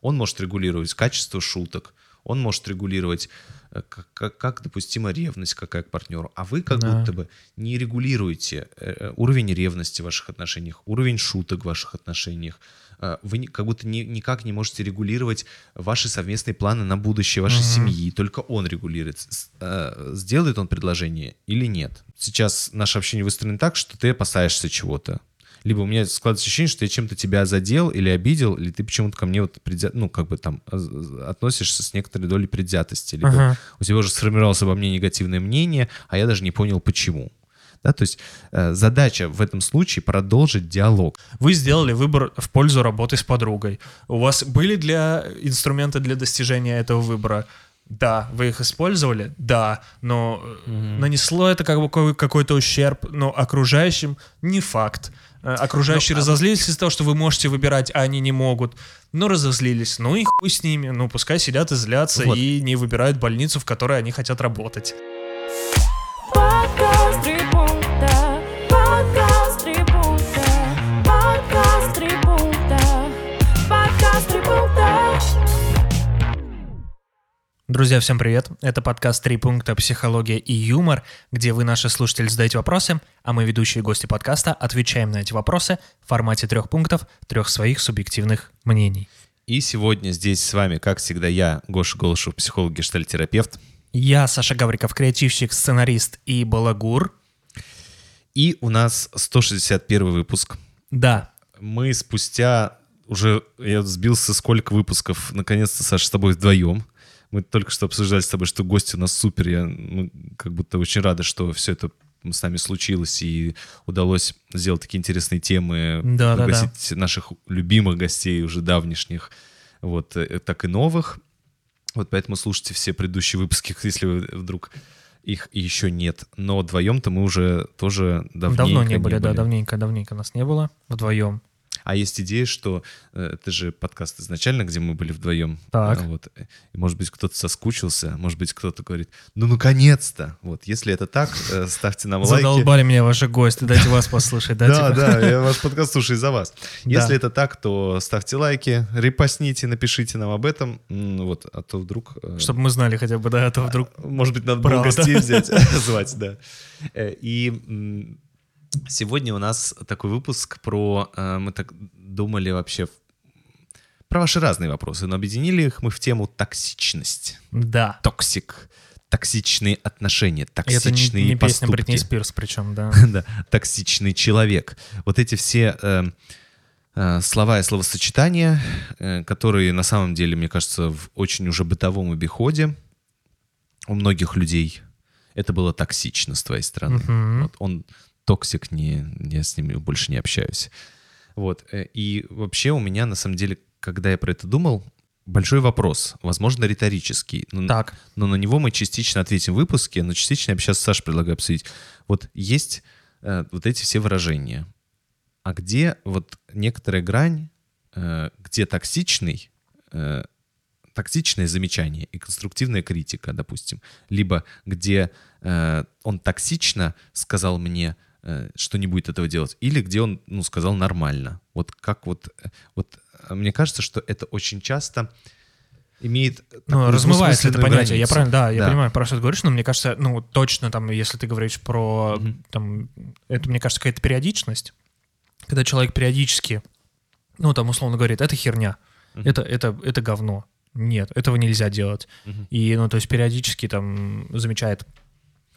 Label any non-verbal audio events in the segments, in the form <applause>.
Он может регулировать качество шуток, он может регулировать, э, как, как, как допустима ревность какая к партнеру. А вы как Да. будто бы не регулируете э, уровень ревности в ваших отношениях, уровень шуток в ваших отношениях. Э, Вы как будто ни- никак не можете регулировать ваши совместные планы на будущее вашей семьи. Только он регулирует. Э, Сделает он предложение или нет. Сейчас наше общение выстроено так, что ты опасаешься чего-то. Либо у меня складывается ощущение, что я чем-то тебя задел или обидел, или ты почему-то ко мне вот предвзя- ну, как бы там э, относишься с некоторой долей предвзятости. Либо Ага. у тебя уже сформировалось обо мне негативное мнение, а я даже не понял, почему. Да, то есть э, задача в этом случае продолжить диалог. Вы сделали выбор в пользу работы с подругой. У вас были для инструменты для достижения этого выбора? Да. Вы их использовали? Да. Но э, нанесло это как бы какой- какой-то ущерб, но окружающим не факт. Э, Окружающие Ну, а- разозлились из-за того, что вы можете выбирать, а они не могут. Ну, разозлились. Ну и хуй с ними. Ну, пускай сидят и злятся Вот. и не выбирают больницу, в которой они хотят работать. Подкаст Друзья, всем привет! Это подкаст «Три пункта. Психология и юмор», где вы, наши слушатели, задаете вопросы, а мы, ведущие гости подкаста, отвечаем на эти вопросы в формате трех пунктов, трех своих субъективных мнений. И сегодня здесь с вами, как всегда, я, Гоша Голышев, психолог, гештальтерапевт. Я, Саша Гавриков, креативщик, сценарист и балагур. И у нас 161 выпуск. Да, Мы спустя уже, я сбился, сколько выпусков, наконец-то, Саша, с тобой вдвоем. Мы только что обсуждали с тобой, что гости у нас супер. Я, мы как будто очень рады, что все это с нами случилось и удалось сделать такие интересные темы, Да, да, да. пригласить наших любимых гостей уже давнишних, вот, э, так и новых. Вот поэтому слушайте все предыдущие выпуски, <laughs> если вы вдруг их еще нет. Но вдвоем-то мы уже тоже давненько давно не были, да, давненько, давненько нас не было вдвоем. А есть идея, что э, это же подкаст изначально, где мы были вдвоем. Так. Вот. И, может быть, кто-то соскучился, может быть, кто-то говорит, ну, наконец-то! Вот, если это так, э, ставьте нам лайки. Задолбали меня ваши гости, дайте вас послушать, да? Да, типа? да, я ваш подкаст слушаю за вас. Если это так, то ставьте лайки, репостните, напишите нам об этом. Вот, а то вдруг... э, Чтобы мы знали хотя бы, да, а то вдруг... может быть, надо было гостей взять, <laughs> звать, да. И сегодня у нас такой выпуск про... э, Мы так думали вообще про ваши разные вопросы, но объединили их мы в тему токсичность. Да. Toxic. Токсичные отношения, И это токсичные не, не песня поступки. Бритни Спирс причем, да. <laughs> да, токсичный человек. Вот эти все э, э, слова и словосочетания, э, которые на самом деле, мне кажется, в очень уже бытовом обиходе у многих людей это было токсично с твоей стороны. Мгм. Вот он токсик, не, я с ними больше не общаюсь. Вот. э, И вообще у меня, на самом деле, когда я про это думал, большой вопрос, возможно, риторический. но- Так. но на него мы частично ответим в выпуске, но частично я бы сейчас Саша предлагаю обсудить. Вот есть э, вот эти все выражения. А где вот некоторая грань, э, где токсичный, э, токсичное замечание и конструктивная критика, допустим, либо где э, он токсично сказал мне, что не будет этого делать, или где он, ну, сказал нормально. Вот как вот, э, вот э, мне кажется, что это очень часто имеет Ну, размывается это понятие. Я границу. правильно, да, я Да. понимаю, про что ты говоришь, но мне кажется, ну, точно там, если ты говоришь про, Мгм. там, это, мне кажется, какая-то периодичность, когда человек периодически, ну, там, условно говорит, это херня, Мгм. это, это, это говно. Нет, этого нельзя делать. Мгм. И, ну, то есть периодически там замечает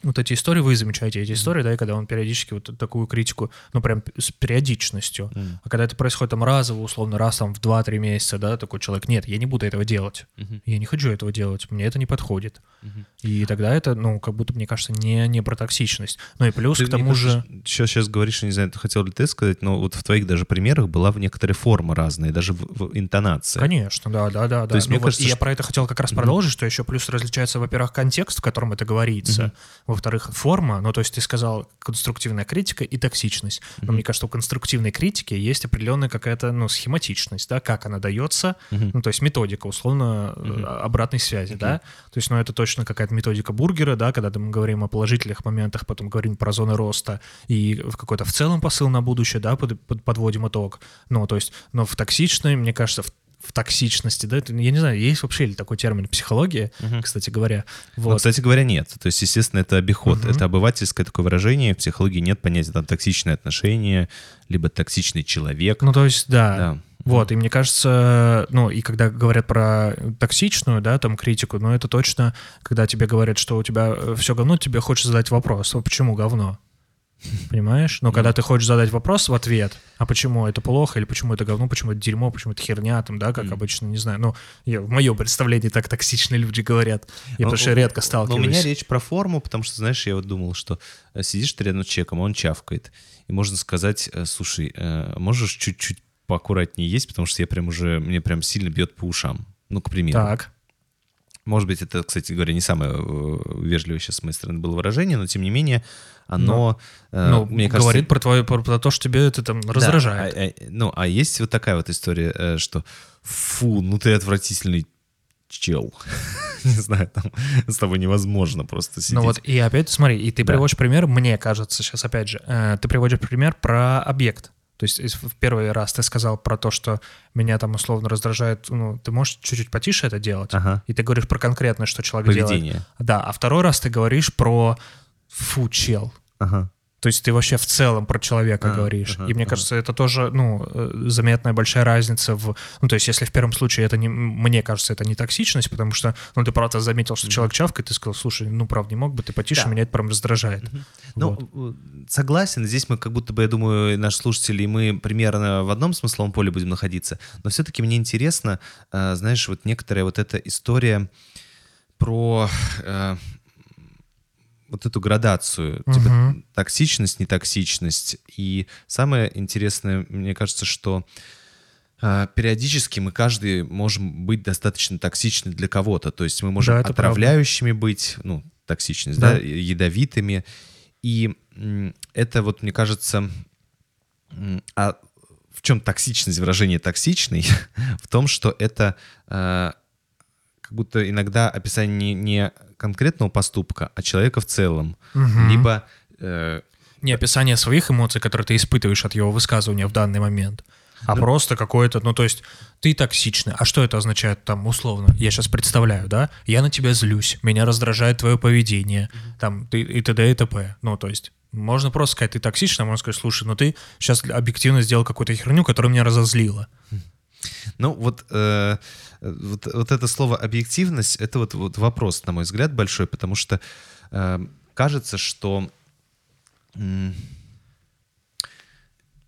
вот эти истории, вы замечаете эти истории, да, и когда он периодически вот такую критику, ну, прям с периодичностью. Мгм. А когда это происходит там разово, условно, раз там в 2-3 месяца, да, такой человек, нет, я не буду этого делать. Мгм. Я не хочу этого делать, мне это не подходит. Мгм. И тогда это, ну, как будто, мне кажется, не, не про токсичность. Ну и плюс Ты, к тому же... Сейчас, сейчас говоришь, не знаю, ты хотел ли ты сказать, но вот в твоих даже примерах была в некоторые формы разные, даже в, в интонации. Конечно, да, да, да. да. есть Ну мне вот кажется, я что- про это хотел как раз продолжить, что еще плюс различается, во-первых, контекст, в котором это говорится, во-вторых, форма, ну, то есть ты сказал конструктивная критика и токсичность. Но мне кажется, у конструктивной критики есть определенная какая-то, ну, схематичность, да, как она дается, ну, то есть методика, условно, э, обратной связи, да. То есть, ну, это точно какая-то методика бургера, да, когда мы говорим о положительных моментах, потом говорим про зоны роста и в какой-то в целом посыл на будущее, да, под- под- подводим итог. Ну, то есть, но в токсичной, мне кажется, в в токсичности, да, это, я не знаю, есть вообще ли такой термин психология, Мгм. кстати говоря. Ну, Вот. кстати говоря, нет. То есть, естественно, это обиход. Мгм. Это обывательское такое выражение. В психологии нет понятия там токсичные отношения, либо токсичный человек. Ну, то есть, да. да. Вот, и мне кажется, ну, и когда говорят про токсичную, да, там, критику, ну, это точно, когда тебе говорят, что у тебя все говно, тебе хочется задать вопрос, а почему говно? Понимаешь? Но когда ты хочешь задать вопрос в ответ, а почему это плохо, или почему это говно, почему это дерьмо, почему это херня, там, да, как обычно, не знаю, ну, я, в моем представлении так токсичные люди говорят. Я потому что редко Но у сталкиваюсь. меня речь про форму, потому что, знаешь, я вот думал, что э, сидишь ты рядом с человеком, а он чавкает. И можно сказать, э, слушай, э, можешь чуть-чуть поаккуратнее есть, потому что я прям уже, мне прям сильно бьет по ушам. Ну, к примеру. Так. Может быть, это, кстати говоря, не самое э, вежливое сейчас с моей стороны было выражение, но тем не менее оно, э, ну, мне кажется... говорит про, твое, про, про то, что тебе это там Да, раздражает. а- а- ну, а есть вот такая вот история, э, что фу, ну ты отвратительный чел. <laughs> Не знаю, там с тобой невозможно просто сидеть. Ну вот, и опять смотри, и ты Да. приводишь пример, мне кажется, сейчас опять же, э, ты приводишь пример про объект. То есть в первый раз ты сказал про то, что меня там условно раздражает, ну, ты можешь чуть-чуть потише это делать, Ага. и ты говоришь про конкретное, что человек делает. Поведение. Да, а второй раз ты говоришь про фу, чел. Ага. То есть ты вообще в целом про человека А, говоришь. ага, и мне ага. кажется, это тоже, ну, э, заметная большая разница в... Ну, то есть если в первом случае это не... Мне кажется, это не токсичность, потому что, ну, ты правда заметил, что человек чавкает, ты сказал, слушай, ну, правда, не мог бы ты потише, Да. меня это прям раздражает. Ну, Вот. э, согласен, здесь мы как будто бы, я думаю, наши слушатели, мы примерно в одном смысловом поле будем находиться, но все-таки мне интересно, э, знаешь, вот некоторая вот эта история про э, вот эту градацию, типа Мгм. токсичность, нетоксичность. И самое интересное, мне кажется, что э, периодически мы каждый можем быть достаточно токсичны для кого-то. То есть мы можем Да, это правда. отравляющими быть, ну, токсичность, Да. да, ядовитыми. И это вот, мне кажется, а в чем токсичность, выражение токсичный? <laughs> в том, что это э, как будто иногда описание не, не конкретного поступка, а человека в целом. Мгм. Либо э, Не описание своих эмоций, которые ты испытываешь от его высказывания в данный момент, а просто какое-то, ну, то есть ты токсичный. А что это означает там условно? Я сейчас представляю, да? Я на тебя злюсь, меня раздражает твое поведение, там, ты и т.д. и т.п. Ну, то есть можно просто сказать, ты токсичный, а можно сказать, слушай, ну ты сейчас объективно сделал какую-то херню, которая меня разозлила. Ну, вот, э, вот, вот это слово объективность, это вот, вот вопрос, на мой взгляд, большой, потому что э, кажется, что м,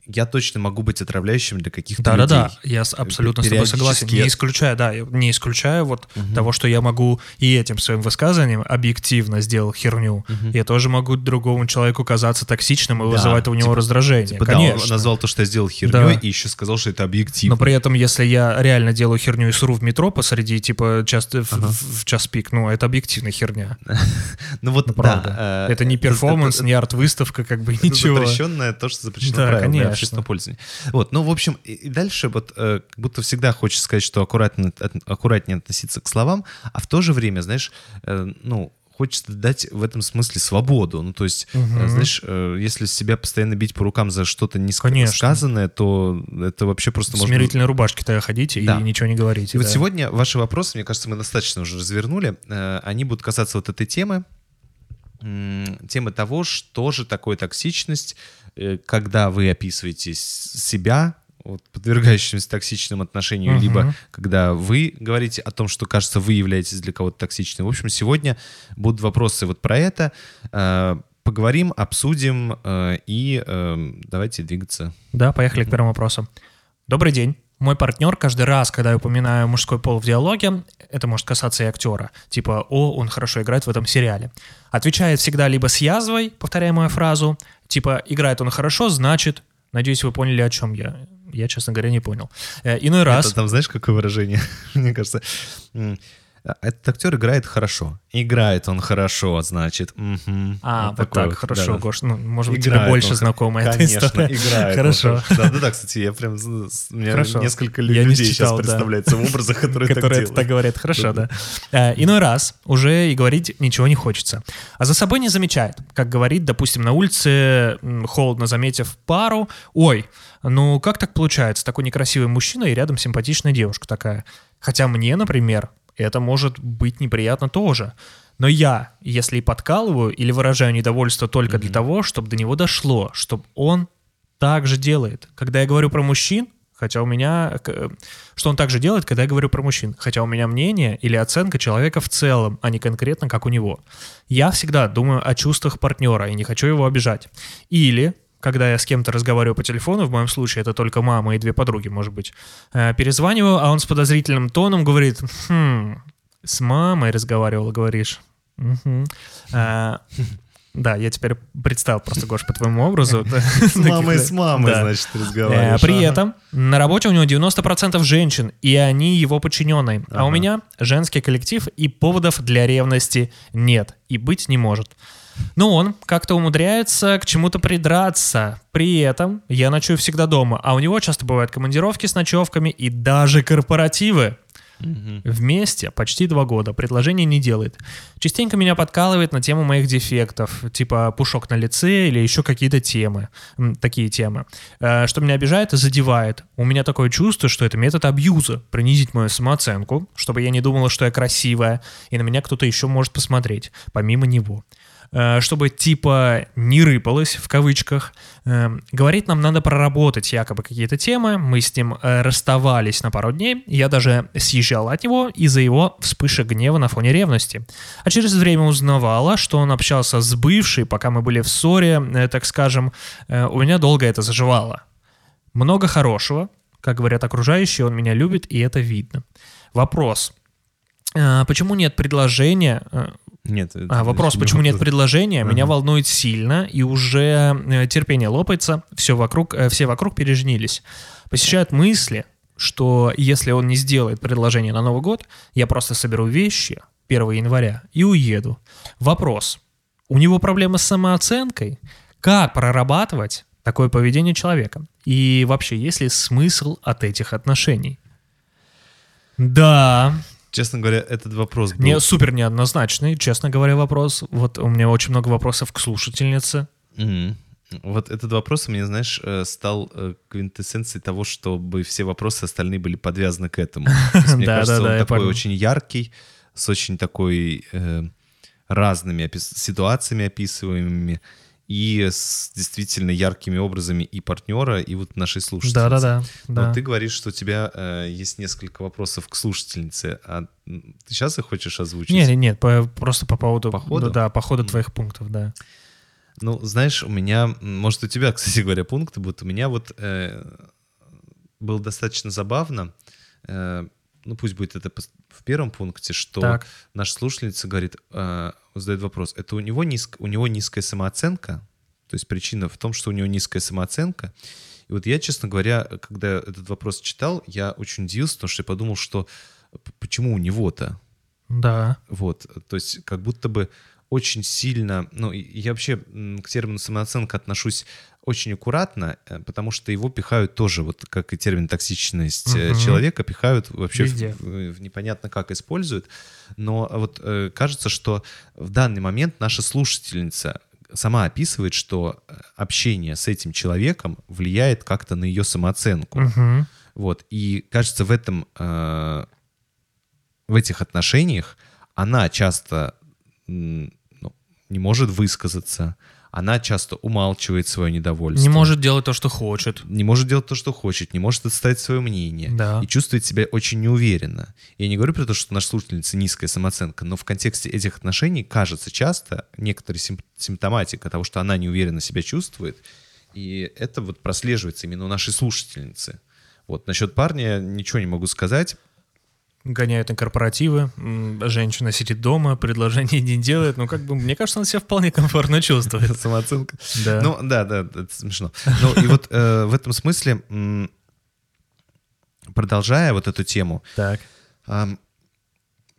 я точно могу быть отравляющим для каких-то Да-да-да, людей. я с- абсолютно с тобой согласен. Не я- исключая, да, я не исключаю вот того, что я могу и этим своим высказыванием объективно сделал херню. Я тоже могу другому человеку казаться токсичным и Да, вызывать у него типа- раздражение. Типа, да, он Конечно. назвал то, что я сделал херней, Да. и еще сказал, что это объективно. Но при этом, если я реально делаю херню и сру в метро посреди, типа, час, в, в- в час пик, ну, это объективная херня. <laughs> Ну вот, Ну, правда. да. э, это не это- перформанс, не арт-выставка, как бы, ничего. запрещенное то, что запрещено Да, правилами конечно. Общественного пользования. Вот, ну, в общем, и, дальше вот э, как будто всегда хочется сказать, что аккуратно, от- аккуратнее относиться к словам, а в то же время, знаешь, э, ну, хочется дать в этом смысле свободу. Ну, то есть, Мгм. знаешь, э, если себя постоянно бить по рукам за что-то не Конечно. сказанное, то это вообще просто можно... смирительной рубашке-то ходите Да. и ничего не говорите. И вот да. сегодня ваши вопросы, мне кажется, мы достаточно уже развернули. Э, Они будут касаться вот этой темы. Темы того, что же такое токсичность, когда вы описываете себя, вот, подвергающимся токсичным отношению, Мгм. либо когда вы говорите о том, что, кажется, вы являетесь для кого-то токсичным. В общем, сегодня будут вопросы вот про это. Э, Поговорим, обсудим э, и э, давайте двигаться. Да, поехали к первому вопросу. Добрый день. Мой партнер каждый раз, когда я упоминаю мужской пол в диалоге, это может касаться и актера, типа «О, он хорошо играет в этом сериале», отвечает всегда либо с язвой, повторяя мою фразу, типа «играет он хорошо, значит...» Надеюсь, вы поняли, о чем я. Я, честно говоря, не понял. Э, Иной раз... Это там знаешь, какое выражение? <laughs> Мне кажется, этот актер играет хорошо. Играет он хорошо, значит. мгм. А, вот, такой так, вот, хорошо, да. Гош. Ну, может быть, тебе больше он, знакома эта Конечно, история. играет. Хорошо. Да, да, да, кстати, я прям... У меня Хорошо. несколько не людей сейчас да. представляется в образах, <laughs> которые так которые это делают. так говорят. Хорошо, Да, да. Э, Иной раз уже и говорить ничего не хочется. А за собой не замечает. Как говорит, допустим, на улице, холодно заметив пару, ой, ну как так получается? Такой некрасивый мужчина и рядом симпатичная девушка такая. Хотя мне, например, это может быть неприятно тоже. Но я, если и подкалываю или выражаю недовольство только для того, чтобы до него дошло, чтобы он так же делает. Когда я говорю про мужчин, хотя у меня... к- Что он также делает, когда я говорю про мужчин? Хотя у меня мнение или оценка человека в целом, а не конкретно как у него. Я всегда думаю о чувствах партнера и не хочу его обижать. Или когда я с кем-то разговариваю по телефону, в моем случае это только мама и две подруги, может быть, э, перезваниваю, а он с подозрительным тоном говорит, «Хм, с мамой разговаривал, говоришь». Мгм. А, Да, я теперь представил просто, Гош, по твоему образу. <laughs> С мамой, с мамой, значит, Э, разговариваешь. При Ага. этом на работе у него 90% женщин, и они его подчиненные. А у меня женский коллектив, и поводов для ревности нет, и быть не может. Но он как-то умудряется к чему-то придраться. При этом я ночую всегда дома, а у него часто бывают командировки с ночевками и даже корпоративы. Мгм. Вместе почти два года. Предложение не делает. Частенько меня подкалывает на тему моих дефектов, типа пушок на лице или еще какие-то темы, такие темы. Э, Что меня обижает и задевает. У меня такое чувство, что это метод абьюза, принизить мою самооценку, чтобы я не думала, что я красивая, и на меня кто-то еще может посмотреть, помимо него. Э, Чтобы типа не рыпалось в кавычках. Э, Говорит, нам надо проработать якобы какие-то темы. Мы с ним э, расставались на пару дней. Я даже съезжал от него из-за его вспышек гнева на фоне ревности. А через время узнавала, что он общался с бывшей, пока мы были в ссоре, так скажем. У меня долго это заживало. Много хорошего, как говорят окружающие, он меня любит, и это видно. Вопрос. Почему нет предложения Нет. а, вопрос, почему нет предложения, меня Ага. волнует сильно, и уже э, терпение лопается, все вокруг, э, все вокруг переженились. Посещают мысли, что если он не сделает предложение на Новый год, я просто соберу вещи 1 января и уеду. Вопрос. У него проблемы с самооценкой? Как прорабатывать такое поведение человека? И вообще, есть ли смысл от этих отношений? Да, Честно говоря, этот вопрос был... не, супер неоднозначный, честно говоря, вопрос. Вот у меня очень много вопросов к слушательнице. Мгм. Вот этот вопрос у меня, знаешь, э, стал э, квинтэссенцией того, чтобы все вопросы остальные были подвязаны к этому. <laughs> То есть, Мне кажется, он такой очень яркий, с очень такой э, разными ситуациями описываемыми и с действительно яркими образами и партнера, и вот нашей слушательницы. Да-да-да. Но да. ты говоришь, что у тебя э, есть несколько вопросов к слушательнице. А ты сейчас их хочешь озвучить? Не, не, нет, по- просто по поводу... По ходу? Да, по ходу М. твоих пунктов, да. Ну, знаешь, у меня, может, у тебя, <laughs> кстати говоря, пункты будут. У меня вот э, было достаточно забавно, э, ну, пусть будет это в первом пункте, что Так. наша слушательница говорит, э, задает вопрос, это у него, низк, у него низкая самооценка, то есть причина в том, что у него низкая самооценка. И вот я, честно говоря, когда этот вопрос читал, я очень удивился, потому что я подумал, что почему у него-то? Да. Вот, то есть как будто бы очень сильно, ну, я вообще к термину самооценка отношусь очень аккуратно, э, потому что его пихают тоже, вот как и термин токсичность Мгм. человека, пихают вообще в, Везде. в- в непонятно как используют. Но вот э, кажется, что в данный момент наша слушательница сама описывает, что э, общение с этим человеком влияет как-то на ее самооценку. Мгм. Вот. И кажется, в этом, э, в этих отношениях она часто ну, не может высказаться, она часто умалчивает свое недовольство. Не может делать то, что хочет. Не может делать то, что хочет, не может отставить свое мнение. Да. И чувствует себя очень неуверенно. Я не говорю про то, что наша слушательница низкая самооценка, но в контексте этих отношений кажется часто некоторая сим- симптоматика того, что она неуверенно себя чувствует. И это вот прослеживается именно у нашей слушательницы. Вот насчет парня ничего не могу сказать. Гоняют на корпоративы, женщина сидит дома, предложений не делает. Ну, как бы, мне кажется, она себя вполне комфортно чувствует. Самооценка. Да. Ну, да, да, это смешно. Ну, и вот э, в этом смысле, продолжая вот эту тему, так. ам,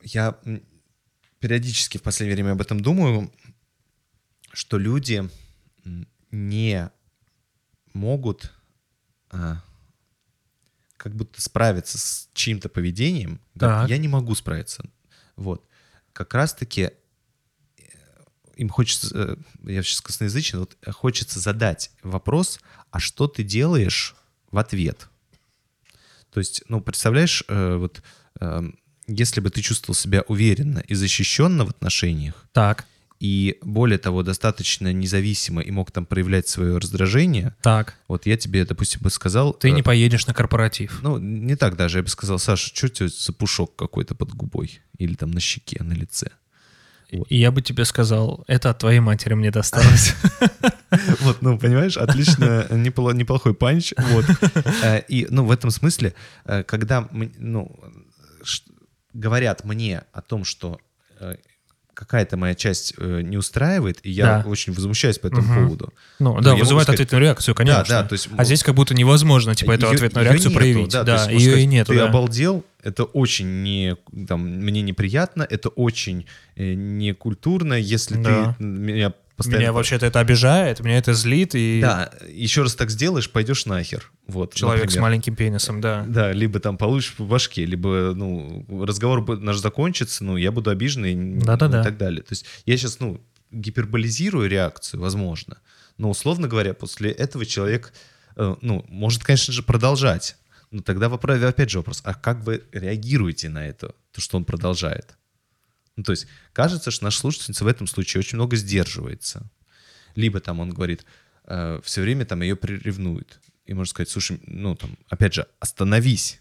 я периодически в последнее время об этом думаю, что люди не могут а, как будто справиться с чьим-то поведением. Говорят, Так. Я не могу справиться. Вот. Как раз-таки э, им хочется, э, я сейчас косноязычен, вот хочется задать вопрос, а что ты делаешь в ответ? То есть, ну, представляешь, э, вот эм, если бы ты чувствовал себя уверенно и защищенно в отношениях, Так, и более того, достаточно независимо и мог там проявлять свое раздражение, так. вот я тебе, допустим, бы сказал... Ты э, не поедешь на корпоратив. Ну, не так даже. Я бы сказал, Саша, что у тебя за пушок какой-то под губой? Или там на щеке, на лице? Вот. И я бы тебе сказал, это от твоей матери мне досталось. <laughs> Вот, ну, понимаешь, отлично, непло- неплохой панч. Вот. Э, И, ну, в этом смысле, э, когда, ну, говорят мне о том, что э, какая-то моя часть э, не устраивает, и я Да. очень возмущаюсь по этому Мгм. поводу. Ну, Ну, да, вызывает сказать- ответную реакцию, конечно. Да, да, то есть, а здесь как будто невозможно, типа, эту ответную реакцию нету, проявить. то Да, есть ее и сказать, нету, Ты да. обалдел, это очень не, там, мне неприятно, это очень э, некультурно, если Да. ты меня постоянно... Меня вообще-то это обижает, меня это злит, и Да, еще раз так сделаешь, пойдешь нахер. Вот, человек с например. маленьким пенисом, да. Да, либо там получишь по башке, либо, ну, разговор наш закончится, ну, я буду обиженный и Да-да-да. и так далее. То есть я сейчас, ну, гиперболизирую реакцию, возможно, но, условно говоря, после этого человек, э, ну, может, конечно же, продолжать. Но тогда вопрос, опять же вопрос, а как вы реагируете на это, то, что он продолжает? Ну, то есть кажется, что наша слушательница в этом случае очень много сдерживается. Либо там он говорит, все время там ее приревнует. И можно сказать, слушай, ну там, опять же, остановись.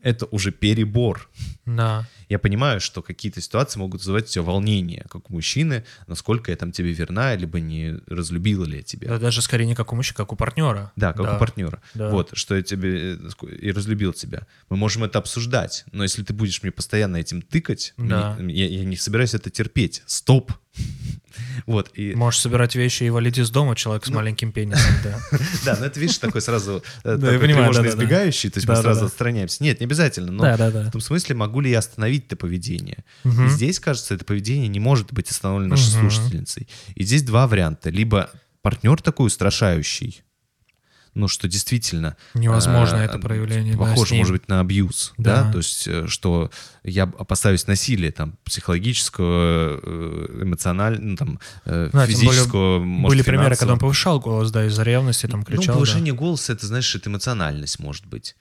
Это уже перебор. Да. Я понимаю, что какие-то ситуации могут вызывать тебя волнение, как у мужчины, насколько я там тебе верна, либо не разлюбила ли я тебя. Да, даже скорее не как у мужчины, как у партнера. Да, как у партнера. да. Вот, что я тебе э, и разлюбил тебя. Мы можем это обсуждать, но если ты будешь мне постоянно этим тыкать, Да. мне- я, я не собираюсь это терпеть. Стоп. <laughs> Вот, и... Можешь собирать вещи и валить из дома, человек Ну. с маленьким пенисом, да. <laughs> Да, но это, видишь, такой сразу Да, э, тревожно избегающий, то есть мы сразу отстраняемся. Нет, не обязательно, но Да, да, да. в том смысле, могу ли я остановить это поведение? Мгм. И здесь, кажется, это поведение не может быть остановлено нашей Мгм. слушательницей. И здесь два варианта. Либо партнер такой устрашающий, ну, что действительно... Невозможно э, это проявление, да, Похоже, ним. может быть, на абьюз, да. Да. То есть, э, что я опасаюсь насилия, там, психологического, э, эмоционального, ну, там, э, Да, тем более физического, может, Были примеры, когда он повышал голос, да, из-за ревности, там кричал. Ну, да. повышение голоса, это, знаешь, это эмоциональность, может быть.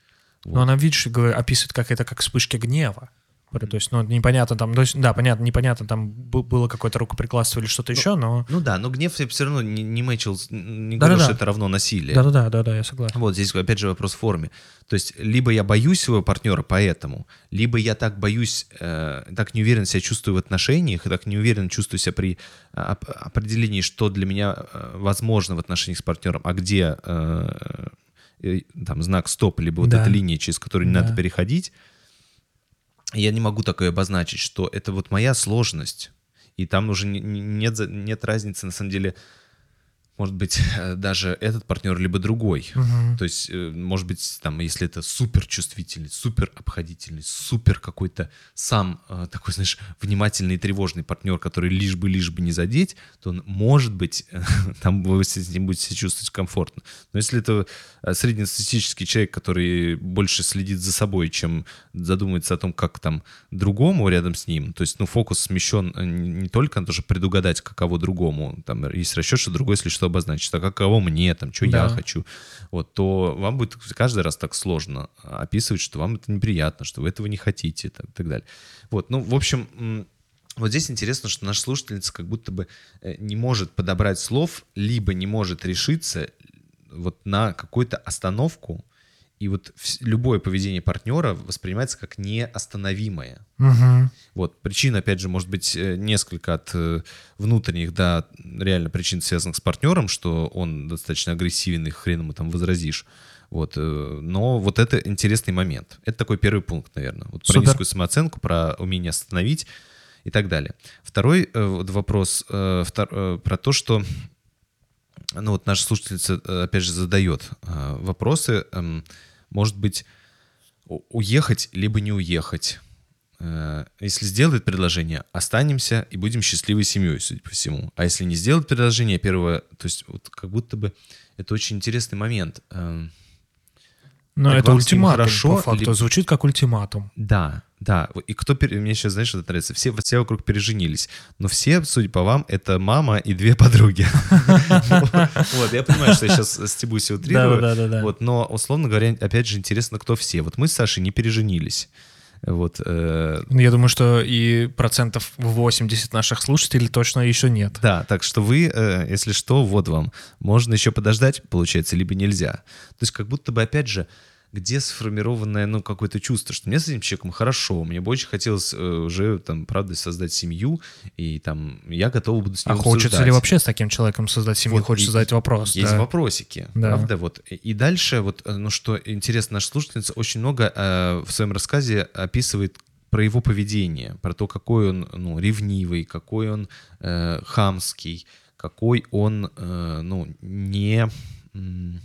Но она, видишь, описывает, как это как вспышки гнева. То есть, ну, непонятно там, то есть, да, понятно, непонятно, там было какое-то рукоприкладство или что-то еще, но... Ну да, но гнев все равно не, не мэчил, не Да-да-да. говорил, что это равно насилие. Да-да-да, да-да, я согласен. Вот здесь опять же вопрос в форме. То есть либо я боюсь своего партнера поэтому, либо я так боюсь, э, так не уверенно себя чувствую в отношениях, и так не уверенно чувствую себя при оп- определении, что для меня э, возможно в отношениях с партнером, а где э, там знак стоп, либо вот Да. эта линия, через которую не Да. надо переходить. Я не могу такое обозначить, что это вот моя сложность, и там уже не- не- нет, нет разницы, на самом деле, может быть, э, даже этот партнер, либо другой. Мгм. То есть, э, может быть, там, если это супер чувствительный, супер обходительный, супер какой-то сам э, такой, знаешь, внимательный и тревожный партнер, который лишь бы, лишь бы не задеть, то он, может быть, <laughs> там вы с ним будете себя чувствовать комфортно. Но если это среднестатистический человек, который больше следит за собой, чем задумывается о том, как там другому рядом с ним, то есть, ну, фокус смещен не не только на то, чтобы предугадать, каково другому, там есть расчет, что другой, если что, обозначит, а каково мне, там, что Да. я хочу, вот, то вам будет каждый раз так сложно описывать, что вам это неприятно, что вы этого не хотите, там, и так далее. Вот, ну, в общем, вот здесь интересно, что наша слушательница как будто бы э, не может подобрать слов, либо не может решиться вот на какую-то остановку, и вот любое поведение партнера воспринимается как неостановимое. Мгм. Вот, причин, опять же, может быть э, несколько от э, внутренних, да, реально причин, связанных с партнером, что он достаточно агрессивен, и хрен ему там возразишь. Вот, э, но вот это интересный момент. Это такой первый пункт, наверное. Вот про низкую самооценку, про умение остановить и так далее. Второй вот вопрос втор- про то, что ну вот наша слушательница, опять же, задает вопросы. Может быть, уехать либо не уехать. э, если сделает предложение, останемся и будем счастливой семьей, судя по всему. А если не сделает предложение, первое, то есть вот как будто бы это очень интересный момент. Эм, Но Так это ультиматум, хорошо по факту. или- Звучит как ультиматум. Да, да. И кто мне сейчас, знаешь, что это нравится? Все, все вокруг переженились. Но все, судя по вам, это мама и две подруги. <laughs> Вот, я понимаю, что я сейчас стебусь и утрирую. Вот, но, условно говоря, опять же, интересно, кто все. Вот мы с Сашей не переженились. Вот, э, Ну, Я думаю, что и процентов 80 наших слушателей точно еще нет. да, так что вы, э, если что, вот вам. Можно еще подождать, получается, либо нельзя. То есть как будто бы, опять же, где сформированное, ну, какое-то чувство, что мне с этим человеком хорошо, мне бы очень хотелось э, уже, там, правда, создать семью, и там я готов буду с А ним хочется обсуждать. ли вообще с таким человеком создать семью? Вот Хочется задать вопрос. Есть да. вопросики, Да. правда? Вот. И дальше, вот, э, ну что интересно, наша слушательница очень много э, в своем рассказе описывает про его поведение, про то, какой он ну, ревнивый, какой он э, хамский, какой он э, ну, не... м,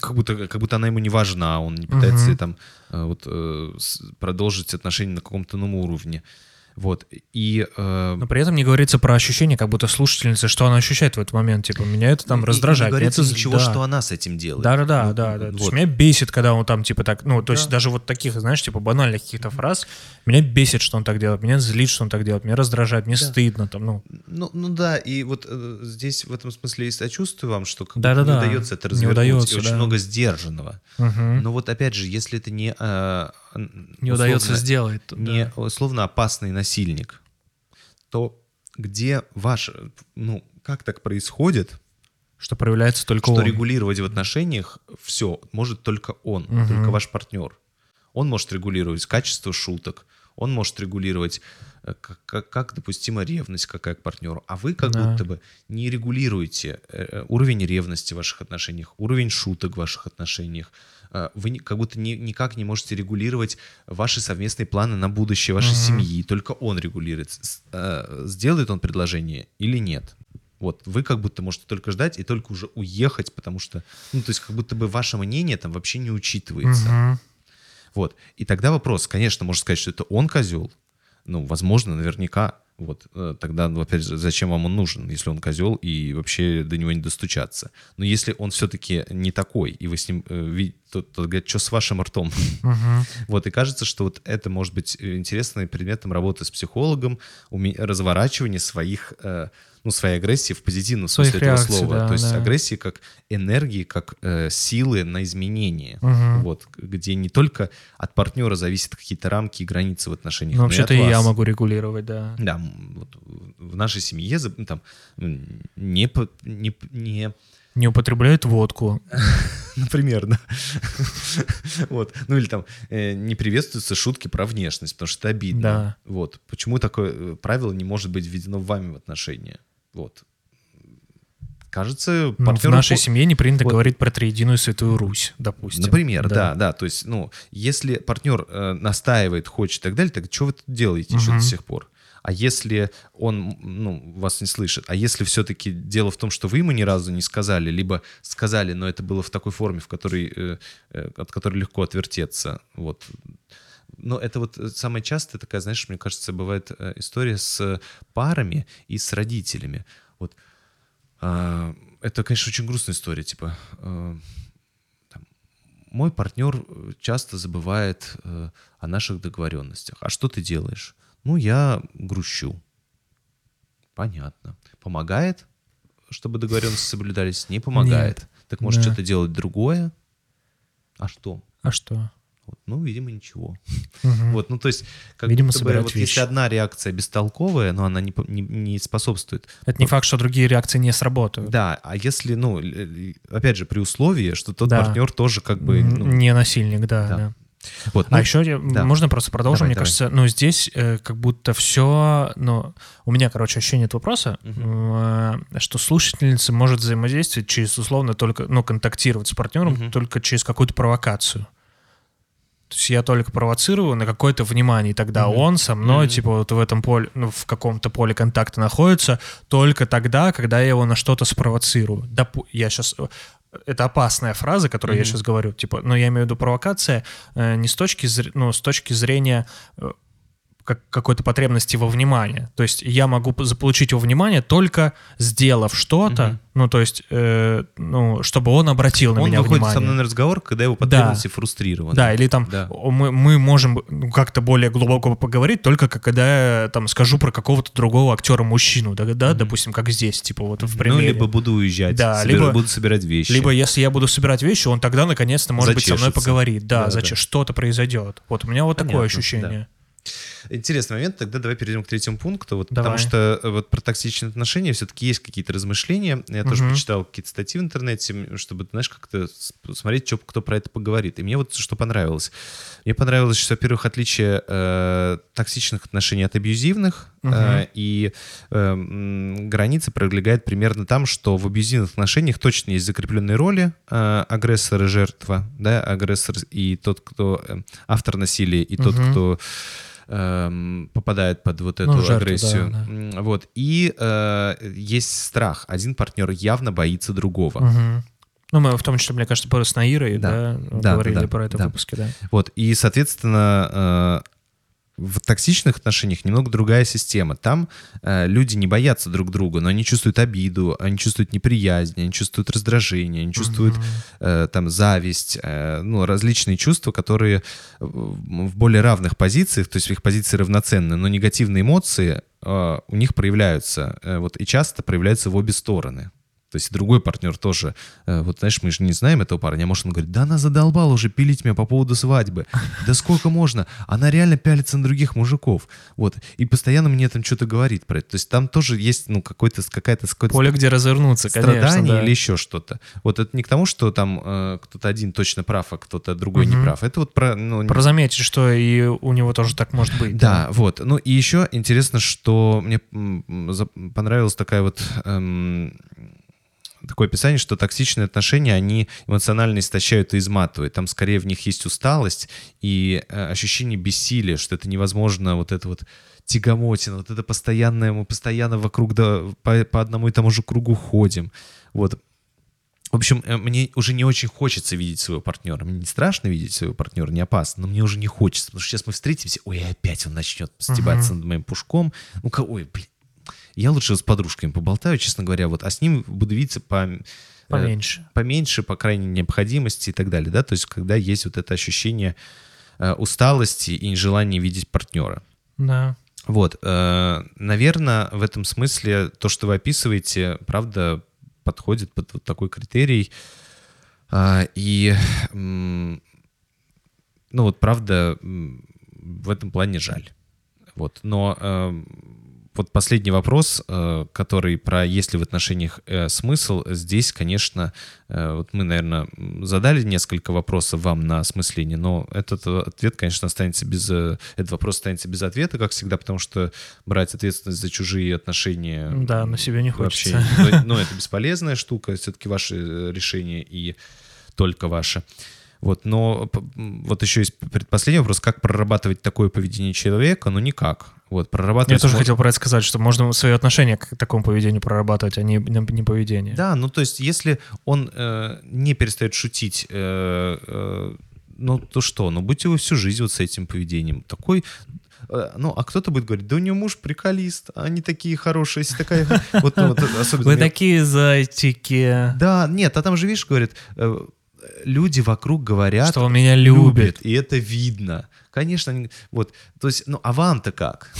как будто, как будто она ему не важна, он не пытается Мгм. там э, вот, э, продолжить отношения на каком-то новом уровне. Вот. И э, Но при этом не говорится про ощущение, как будто слушательница, что она ощущает в этот момент. Типа, меня это там и- и раздражает. Не меня говорится это ничего, да. что она с этим делает. Да, да, да, Ну, да, да. То есть вот. меня бесит, когда он там типа так, ну, то есть Да. даже вот таких, знаешь, типа банальных каких-то фраз, меня бесит, что он так делает, меня злит, что он так делает, меня раздражает, мне стыдно там, ну. Ну, ну да, и вот э, здесь в этом смысле и сочувствую вам, что как будто Да-да-да, не удается это не развернуть, удается, и очень да. много сдержанного. мгм. Но вот опять же, если это не... э, Не удается условно- сделать. то Не да. условно опасный насильник, то где ваш... Ну, как так происходит, Что проявляется только что он. регулировать в отношениях все может только он, Мгм. только ваш партнер. Он может регулировать качество шуток, он может регулировать, э, как, как- как допустима ревность какая к партнеру, а вы как Да. будто бы не регулируете э, э, уровень ревности в ваших отношениях, уровень шуток в ваших отношениях. Вы не- как будто ни- никак не можете регулировать ваши совместные планы на будущее вашей Мгм. семьи. Только он регулирует, сделает он предложение или нет. Вот, вы как будто можете только ждать и только уже уехать, потому что, ну, то есть как будто бы ваше мнение там вообще не учитывается. Мгм. Вот. И тогда вопрос, конечно, можно сказать, что это он козел. Ну, возможно, наверняка. Вот. э, Тогда, ну, опять же, зачем вам он нужен, если он козел и вообще до него не достучаться? Но если он все-таки не такой, и вы с ним э, видите, то, то говорят, что с вашим ртом? <laughs> Вот, и кажется, что вот это может быть э, интересным предметом работы с психологом, разворачивание своих, э, ну, своей агрессии в позитивном Своих смысле этого реакций, слова. да, То есть да. агрессии как энергии, как э, силы на изменение. Мгм. Вот, где не только от партнера зависят какие-то рамки и границы в отношениях, Ну, вообще-то и и я могу регулировать, да. Да, вот в нашей семье ну, там не, не, не Не употребляет водку. <laughs> Например, да. <laughs> Вот. Ну или там э, не приветствуются шутки про внешность, потому что это обидно. Да. Вот. Почему такое э, правило не может быть введено вами в отношения? Вот. Кажется, Ну, в партнеру нашей семье не принято Вот. говорить про триединую святую Русь, допустим. Например, да. да, То есть, ну, если партнер э, настаивает, хочет и так далее, так что вы тут делаете еще Мгм. до сих пор? А если он ну, вас не слышит, а если все-таки дело в том, что вы ему ни разу не сказали, либо сказали, но это было в такой форме, в которой, э, э, от которой легко отвертеться, вот. Но это вот э, самая частая такая, знаешь, мне кажется, бывает э, история с парами и с родителями. Вот а, это, конечно, очень грустная история, типа э, мой партнер часто забывает э, о наших договоренностях. А что ты делаешь? Ну, я грущу. Понятно. Помогает, чтобы договоренности <laughs> соблюдались? Не помогает. Так может Да. что-то делать другое? А что? А что? Вот, ну, видимо, ничего. Мгм. Вот, ну, то есть, как Видимо, будто бы, вот вещи. если одна реакция бестолковая, но она не, не, не способствует Это не факт, что другие реакции не сработают. да, а если, ну, опять же, при условии, что тот Да. партнер тоже как бы... Ну, Не насильник, да. да. да. вот, а ну, еще я- да. можно просто продолжим. Давай, Мне давай. кажется, ну здесь э, как будто все, ну у меня, короче, ощущение от вопроса, э, что слушательница может взаимодействовать через условно только, ну контактировать с партнером Мгм. только через какую-то провокацию. То есть я только провоцирую на какое-то внимание, и тогда Мгм. он со мной, Мгм. типа, вот в этом поле, ну, в каком-то поле контакта находится, только тогда, когда я его на что-то спровоцирую. Допу- я сейчас это опасная фраза, которую я Мгм. сейчас говорю, типа, но я имею в виду провокация э, не с точки, зр- ну, с точки зрения э, как, какой-то потребности во внимании. То есть я могу заполучить его внимание только сделав что-то, Мгм. ну, то есть, э, ну, чтобы он обратил на Он меня выходит внимание. со мной на разговор, когда его потребности фрустрированы. Да, или там Да. мы, мы можем ну, как-то более глубоко поговорить только когда я там скажу про какого-то другого актера мужчину, да, да, допустим, как здесь, типа вот в Ну, примере. либо буду уезжать, Да, собер- либо- буду собирать вещи. Либо если я буду собирать вещи, он тогда наконец-то, может быть, со мной Зачешется. поговорит. Да, Да, зачем да. что-то произойдет. Вот у меня вот Понятно, такое ощущение. Интересный момент, тогда давай перейдем к третьему пункту, вот, Давай. потому что э, вот про токсичные отношения все-таки есть какие-то размышления. Я тоже Мгм. почитал какие-то статьи в интернете, чтобы, знаешь, как-то смотреть, что, кто про это поговорит. И мне вот что понравилось. Мне понравилось, что, во-первых, отличие э, токсичных отношений от абьюзивных, Мгм. э, и э, граница пролегает примерно там, что в абьюзивных отношениях точно есть закрепленные роли э, агрессор и жертва, да, агрессор и тот, кто э, автор насилия, и тот, Мгм. кто эм, попадает под вот эту Ну, жертва, агрессию. да, да. Вот. И э, есть страх. Один партнер явно боится другого. Мгм. Ну, мы в том числе, мне кажется, с Наирой, Да. да, Да, говорили да, про это да. в выпуске, да. Вот. И, соответственно, э, в токсичных отношениях немного другая система. Там э, люди не боятся друг друга, но они чувствуют обиду, они чувствуют неприязнь, они чувствуют раздражение, они чувствуют э, там зависть, э, ну, различные чувства, которые в в более равных позициях, то есть их позиции равноценны, но негативные эмоции э, у них проявляются, э, вот, и часто проявляются в обе стороны. То есть другой партнер тоже, э, вот знаешь, мы же не знаем этого парня, может он говорит, да она задолбала уже пилить меня по поводу свадьбы, <laughs> да сколько можно, она реально пялится на других мужиков, вот, и постоянно мне там что-то говорит про это, то есть там тоже есть, ну, какой-то, какая-то, какой-то Поле, где развернуться, конечно, страдания да. или еще что-то. Вот это не к тому, что там э, кто-то один точно прав, а кто-то другой не Мгм. прав. Это вот про... Ну, Про заметить, что и у него тоже так может быть. да, вот. Ну и еще интересно, что мне понравилась такая вот эм, такое описание, что токсичные отношения, они эмоционально истощают и изматывают. Там скорее в них есть усталость и э, ощущение бессилия, что это невозможно, вот это вот тягомотина, вот это постоянное, мы постоянно вокруг да, по, по одному и тому же кругу ходим. Вот. В общем, э, мне уже не очень хочется видеть своего партнера. Мне не страшно видеть своего партнера, не опасно, но мне уже не хочется, потому что сейчас мы встретимся, ой, опять он начнет стебаться над моим пушком. Ну, ка- ой, блин. Я лучше с подружками поболтаю, честно говоря, вот, а с ним буду видеться по, э, Поменьше. поменьше, по крайней необходимости и так далее, да, то есть когда есть вот это ощущение э, усталости и нежелания видеть партнера. Да. Вот, наверное, в этом смысле то, что вы описываете, правда, подходит под вот такой критерий. А, И, м, ну вот, правда, в этом плане жаль. Вот, но э, вот последний вопрос, э, который про есть ли в отношениях э, смысл, здесь, конечно, э, вот мы, наверное, задали несколько вопросов вам на осмысление, но этот ответ, конечно, останется без, этот вопрос останется без ответа, как всегда, потому что брать ответственность за чужие отношения Да, на себе не вообще, хочется. ну, это бесполезная штука, все-таки ваше решение и только ваше. Вот, но вот еще есть предпоследний вопрос, как прорабатывать такое поведение человека? Ну, никак. Вот, Я прорабатывать... тоже мо- хотел про это сказать, что можно свое отношение к такому поведению прорабатывать, а не, не поведение. Да, ну, то есть, если он э, не перестает шутить, э, э, ну, то что? Ну, будьте вы всю жизнь вот с этим поведением. Такой... э, Ну, а кто-то будет говорить, да у него муж приколист, они такие хорошие, если такая... <laughs> Вот, ну, вот особенно Вы мне- такие зайчики, Да, нет, а там же, видишь, говорят, э, люди вокруг говорят, что он меня любит. и это видно. Конечно, они- вот, то есть, ну, а вам-то как?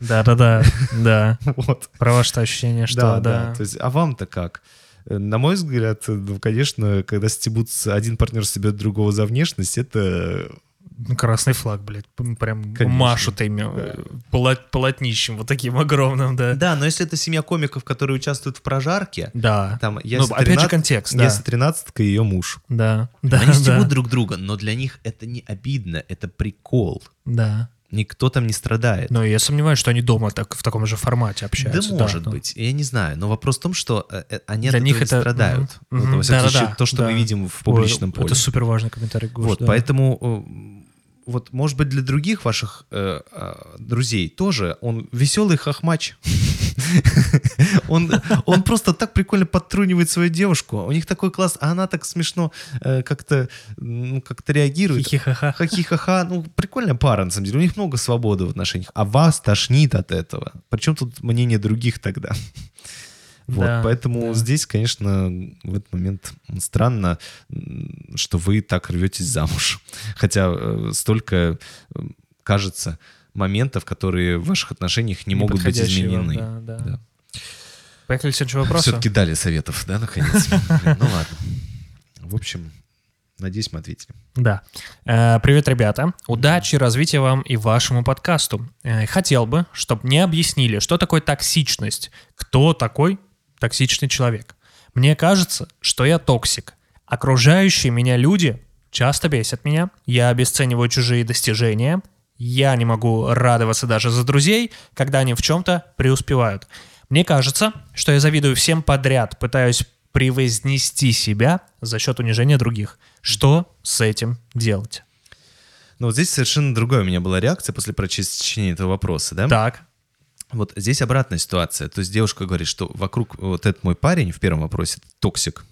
Да-да-да, да. <laughs> Вот. Про ваше ощущение, что да, да. да, то есть, а вам-то как? Э, На мой взгляд, ну, конечно, когда стебутся, один партнер стебет другого за внешность, это Красный флаг, блядь, прям Конечно. машут ими э, полот- полотнищем вот таким огромным, да. Да, но если это семья комиков, которые участвуют в прожарке, Да. там, Ну, если опять же, контекст, да. Если тринадцатка ее муж. Да, да, Они да, стебут друг друга, но для них это не обидно, это прикол. да. Никто там не страдает. Но я сомневаюсь, что они дома так, в таком же формате Да, общаются. может ну. быть, я не знаю. Но вопрос в том, что э, э, они Для от них этого не это- страдают. мгм, Вот, во всяком Да-да-да, случае, то, что да. мы видим в Ой, публичном поле. Это супер важный комментарий, Гош, Вот, да. поэтому э, вот, может быть, для других ваших э, э, друзей тоже он веселый хохмач. <laughs> Он, он просто так прикольно подтрунивает свою девушку. У них такой класс, а она так смешно э, как-то ну, как-то реагирует. Хихихаха. Хахихаха. Ну, прикольная пара, на самом деле. У них много свободы в отношениях. А вас тошнит от этого. Причем тут мнение других тогда? Вот, Да, поэтому да. здесь, конечно, в этот момент странно, что вы так рветесь замуж. <laughs> Хотя э, столько, э, кажется, моментов, которые в ваших отношениях не могут быть Неподходящие вам, изменены. да, да. Да. Поехали к следующему вопросу. Все-таки дали советов, да, наконец? <laughs> Ну ладно. В общем, надеюсь, мы ответили. Да. Э, Привет, ребята. Удачи, развития вам и вашему подкасту. Хотел бы, чтобы мне объяснили, что такое токсичность. Кто такой токсичный человек? Мне кажется, что я токсик. Окружающие меня люди часто бесят меня. Я обесцениваю чужие достижения. Я не могу радоваться даже за друзей, когда они в чем-то преуспевают. Мне кажется, что я завидую всем подряд, пытаюсь превознести себя за счет унижения других. Что с этим делать? Но вот здесь совершенно другая у меня была реакция после прочтения этого вопроса, да? Так, Вот здесь обратная ситуация. То есть девушка говорит, что вокруг вот этот мой парень в первом вопросе токсик.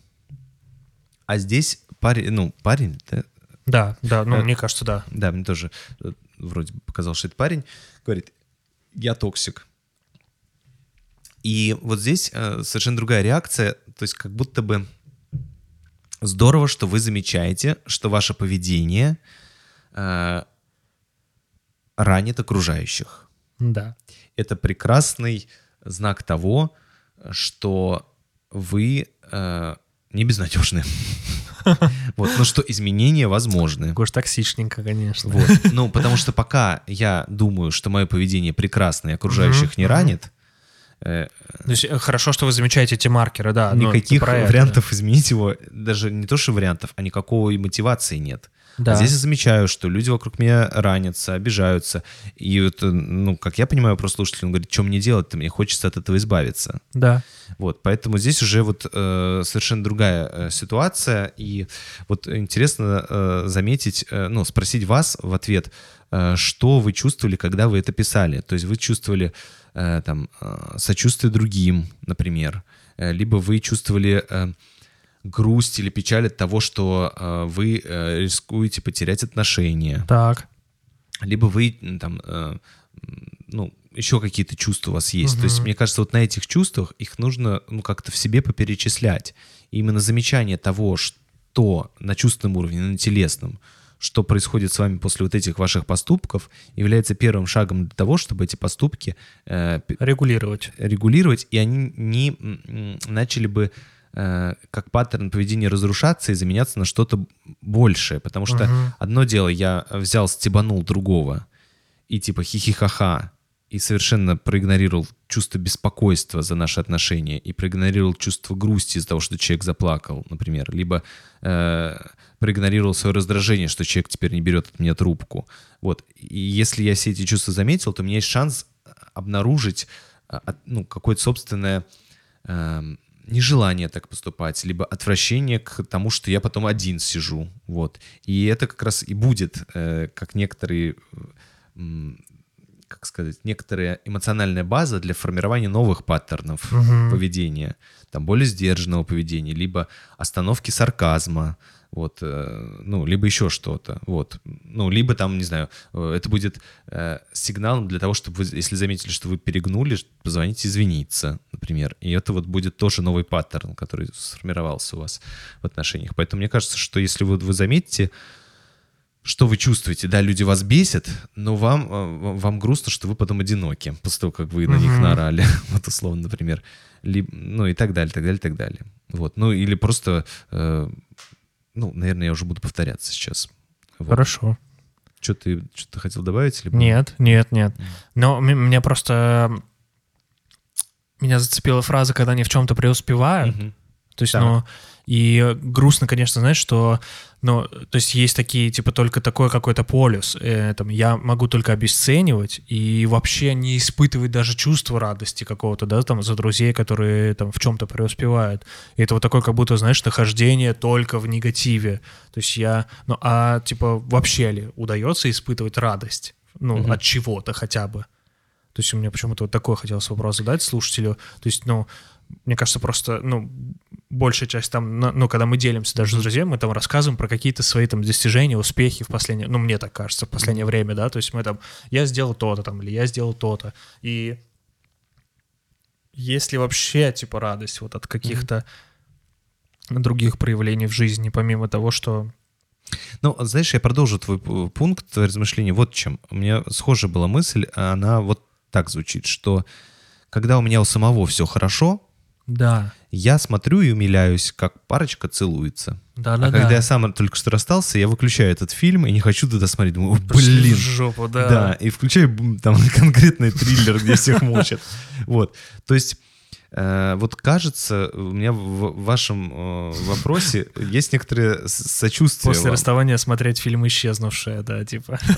А здесь парень, ну, парень, да, да, да, ну, Э, мне кажется, да. да, мне тоже э, вроде бы показалось, что это парень, говорит, я токсик. И вот здесь э, совершенно другая реакция, то есть как будто бы здорово, что вы замечаете, что ваше поведение э, ранит окружающих. Да. Это прекрасный знак того, что вы э, не безнадежны. <laughs> Вот, но что изменения возможны. Уж токсичненько, конечно. Вот. <laughs> Ну, потому что пока я думаю, что мое поведение прекрасно и окружающих не ранит, э, То есть э, хорошо, что вы замечаете эти маркеры, да. никаких это. вариантов изменить его, даже не то что вариантов, а никакого и мотивации нет. Да. А здесь я замечаю, что люди вокруг меня ранятся, обижаются. И вот, э, ну, как я понимаю, слушателя, он говорит, что мне делать-то, мне хочется от этого избавиться. Да. Вот, поэтому здесь уже вот э, совершенно другая э, ситуация, и вот интересно э, заметить, э, ну, спросить вас в ответ, э, что вы чувствовали, когда вы это писали. То есть вы чувствовали э, там э, сочувствие другим, например, э, либо вы чувствовали э, грусть или печаль от того, что э, вы э, рискуете потерять отношения Так. либо вы там, э, ну, еще какие-то чувства у вас есть. То есть, мне кажется, вот на этих чувствах их нужно, ну, как-то в себе поперечислять. И именно замечание того, что на чувственном уровне, на телесном, что происходит с вами после вот этих ваших поступков, является первым шагом для того, чтобы эти поступки э, Регулировать. регулировать, и они не начали бы как паттерн поведения разрушаться и заменяться на что-то большее. Потому что Мгм. одно дело, я взял, стебанул другого, и типа хихихаха, и совершенно проигнорировал чувство беспокойства за наши отношения, и проигнорировал чувство грусти из-за того, что человек заплакал, например, либо э, проигнорировал свое раздражение, что человек теперь не берет от меня трубку. Вот. И если я все эти чувства заметил, то у меня есть шанс обнаружить а, ну, какое-то собственное эм, нежелание так поступать, либо отвращение к тому, что я потом один сижу. Вот. И это как раз и будет, э, как некоторые, м, как сказать, некоторая эмоциональная база для формирования новых паттернов Мгм. поведения, там, более сдержанного поведения, либо остановки сарказма, вот, э, ну, либо еще что-то, вот, ну, либо там, не знаю, э, это будет э, сигналом для того, чтобы вы, если заметили, что вы перегнули, позвоните извиниться, например, и это вот будет тоже новый паттерн, который сформировался у вас в отношениях. Поэтому мне кажется, что если вот вы заметите, что вы чувствуете, да, люди вас бесят, но вам, вам грустно, что вы потом одиноки, после того, как вы на них наорали, <laughs> вот условно, например, Либо- ну и так далее, так далее, так далее. Вот, ну или просто, э, ну, наверное, я уже буду повторяться сейчас. Вот. Хорошо. Что ты, что ты хотел добавить? Либо... Нет, нет, нет. Но меня просто... Меня зацепила фраза, когда они в чем-то преуспевают. Мгм. То есть, Так. ну, И грустно, конечно, знаешь, что, ну, то есть есть такие, типа, только такой какой-то полюс, э, там, я могу только обесценивать и вообще не испытывать даже чувство радости какого-то, да, там, за друзей, которые там в чем-то преуспевают. И это вот такое, как будто, знаешь, нахождение только в негативе. То есть я, ну, а, типа, вообще ли удается испытывать радость? Ну, Мгм. от чего-то хотя бы. То есть у меня почему-то вот такой хотелось вопрос задать слушателю. То есть, ну, мне кажется, просто, ну, большая часть там, ну, когда мы делимся даже с друзьями, мы там рассказываем про какие-то свои там достижения, успехи в последнее, ну, мне так кажется, в последнее время, да, то есть мы там, я сделал то-то там, или я сделал то-то, и есть ли вообще, типа, радость вот от каких-то других проявлений в жизни, помимо того, что... Ну, знаешь, я продолжу твой пункт, твое размышление. Вот чем. У меня схожая была мысль, а она вот так звучит, что когда у меня у самого все хорошо, Да, я смотрю и умиляюсь, как парочка целуется. да, а да, когда да. я сам только что расстался, я выключаю этот фильм и не хочу туда смотреть. Думаю, «О, Пошли блин, в жопу, да. Да, и включаю там <laughs> конкретный триллер, где всех мочат. Вот, то есть вот кажется, у меня в вашем э, вопросе <laughs> есть некоторое с- сочувствие. После вам. расставания смотреть фильм «Исчезнувшая», да, типа. <laughs>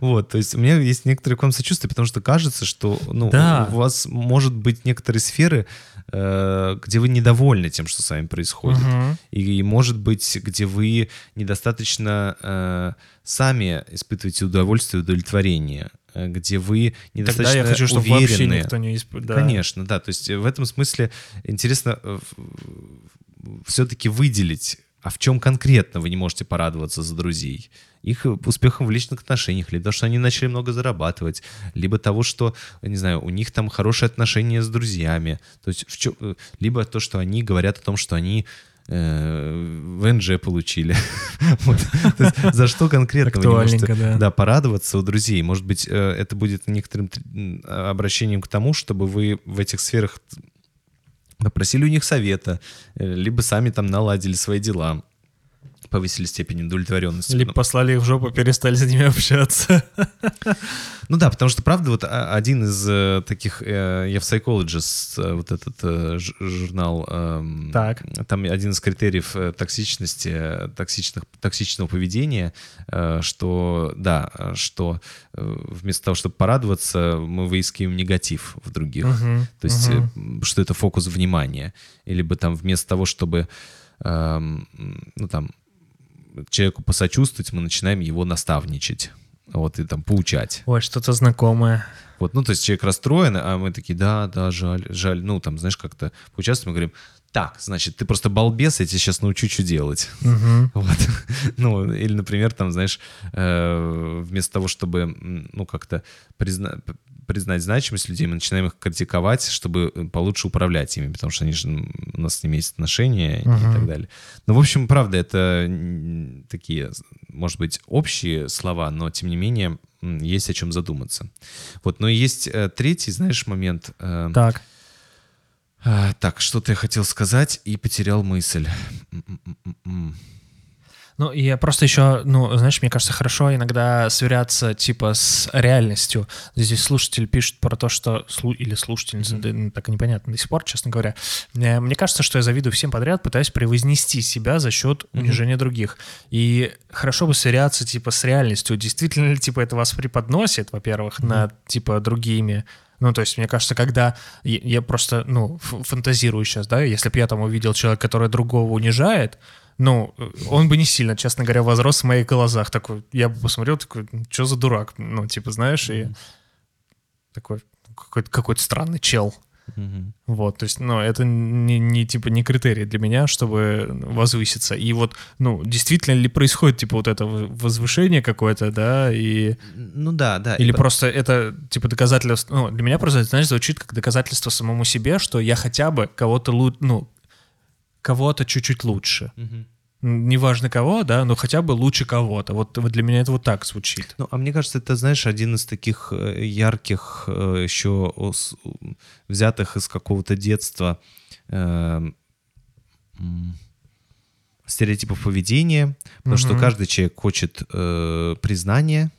Вот, то есть у меня есть некоторое к вам сочувствие, потому что кажется, что ну, у вас может быть некоторые сферы, э, где вы недовольны тем, что с вами происходит. Мгм. И, может быть, где вы недостаточно э, сами испытываете удовольствие и удовлетворение, э, где вы недостаточно Тогда я хочу, чтобы уверены. вообще никто не испытывал. Конечно, да. То есть э, в этом смысле интересно все-таки выделить, а в чем конкретно вы не можете порадоваться за друзей? Их э, успехом в личных отношениях, либо то, что они начали много зарабатывать, либо того, что, не знаю, у них там хорошие отношения с друзьями, то есть в чё- э, либо то, что они говорят о том, что они э, ВНЖ получили. <laughs> Вот. То есть За что конкретно вы не можете Актуальненько, да. да, порадоваться у друзей. Может быть, это будет некоторым обращением к тому, чтобы вы в этих сферах попросили у них совета, либо сами там наладили свои дела, повысили степень удовлетворенности. Либо Ну, послали их в жопу, перестали с ними <laughs> общаться. Ну да, потому что, правда, вот а, один из э, таких, э, я в Psychologist, э, вот этот журнал, эм, Так. там один из критериев токсичности, токсичных, токсичного поведения, что, да, что вместо того, чтобы порадоваться, мы выискиваем негатив в других. Мгм, То есть, м, что это фокус внимания. Или бы там вместо того, чтобы, эм, ну там, человеку посочувствовать, мы начинаем его наставничать. Вот, и там поучать. Ой, что-то знакомое. Вот, ну, то есть человек расстроен, а мы такие, да, да, жаль, жаль. Ну, там, знаешь, как-то поучаствуем, мы говорим, так, значит, ты просто балбес, я тебя сейчас научу, что делать. Мгм. <laughs> Вот. Ну, или, например, там, знаешь, э, вместо того, чтобы, ну, как-то призна- признать значимость людей, мы начинаем их критиковать, чтобы э, получше управлять ими, потому что они же, у нас с ними есть отношения и Мгм. так далее. Ну, в общем, правда, это такие, может быть, общие слова, но, тем не менее, есть о чем задуматься. Вот, но есть э, третий, знаешь, момент. э, Так. так, что-то я хотел сказать и потерял мысль. Ну, и я просто еще, ну, знаешь, мне кажется, хорошо иногда сверяться, типа, с реальностью. Здесь слушатель пишет про то, что... Или слушательница, да, ну, так и непонятно до сих пор, честно говоря. Мне кажется, что я завидую всем подряд, пытаясь превознести себя за счет унижения других. И хорошо бы сверяться, типа, с реальностью. Действительно ли, типа, это вас преподносит, во-первых, над, типа, другими ну, то есть, мне кажется, когда я, я просто, ну, фантазирую сейчас, да, если бы я там увидел человека, который другого унижает, ну, э, он бы не сильно, честно говоря, возрос в моих глазах. Такой, я бы посмотрел, такой, что за дурак? Ну, типа, знаешь, и такой, какой-то, какой-то странный чел. Мгм. Вот, то есть, ну, это не, не, типа, не критерий для меня, чтобы возвыситься. И вот, ну, действительно ли происходит, типа, вот это возвышение какое-то, да, и... Ну да, да. Или И просто это, типа, доказательство... Ну, для меня просто, знаешь, звучит как доказательство самому себе, что я хотя бы кого-то, лу- ну, кого-то чуть-чуть лучше. М, Неважно кого, да, но хотя бы лучше кого-то. Вот, вот для меня это вот так звучит. Ну, а мне кажется, это, знаешь, один из таких э, ярких э, еще взятых из какого-то детства э, стереотипов поведения, потому что Мгм. каждый человек хочет э, признания,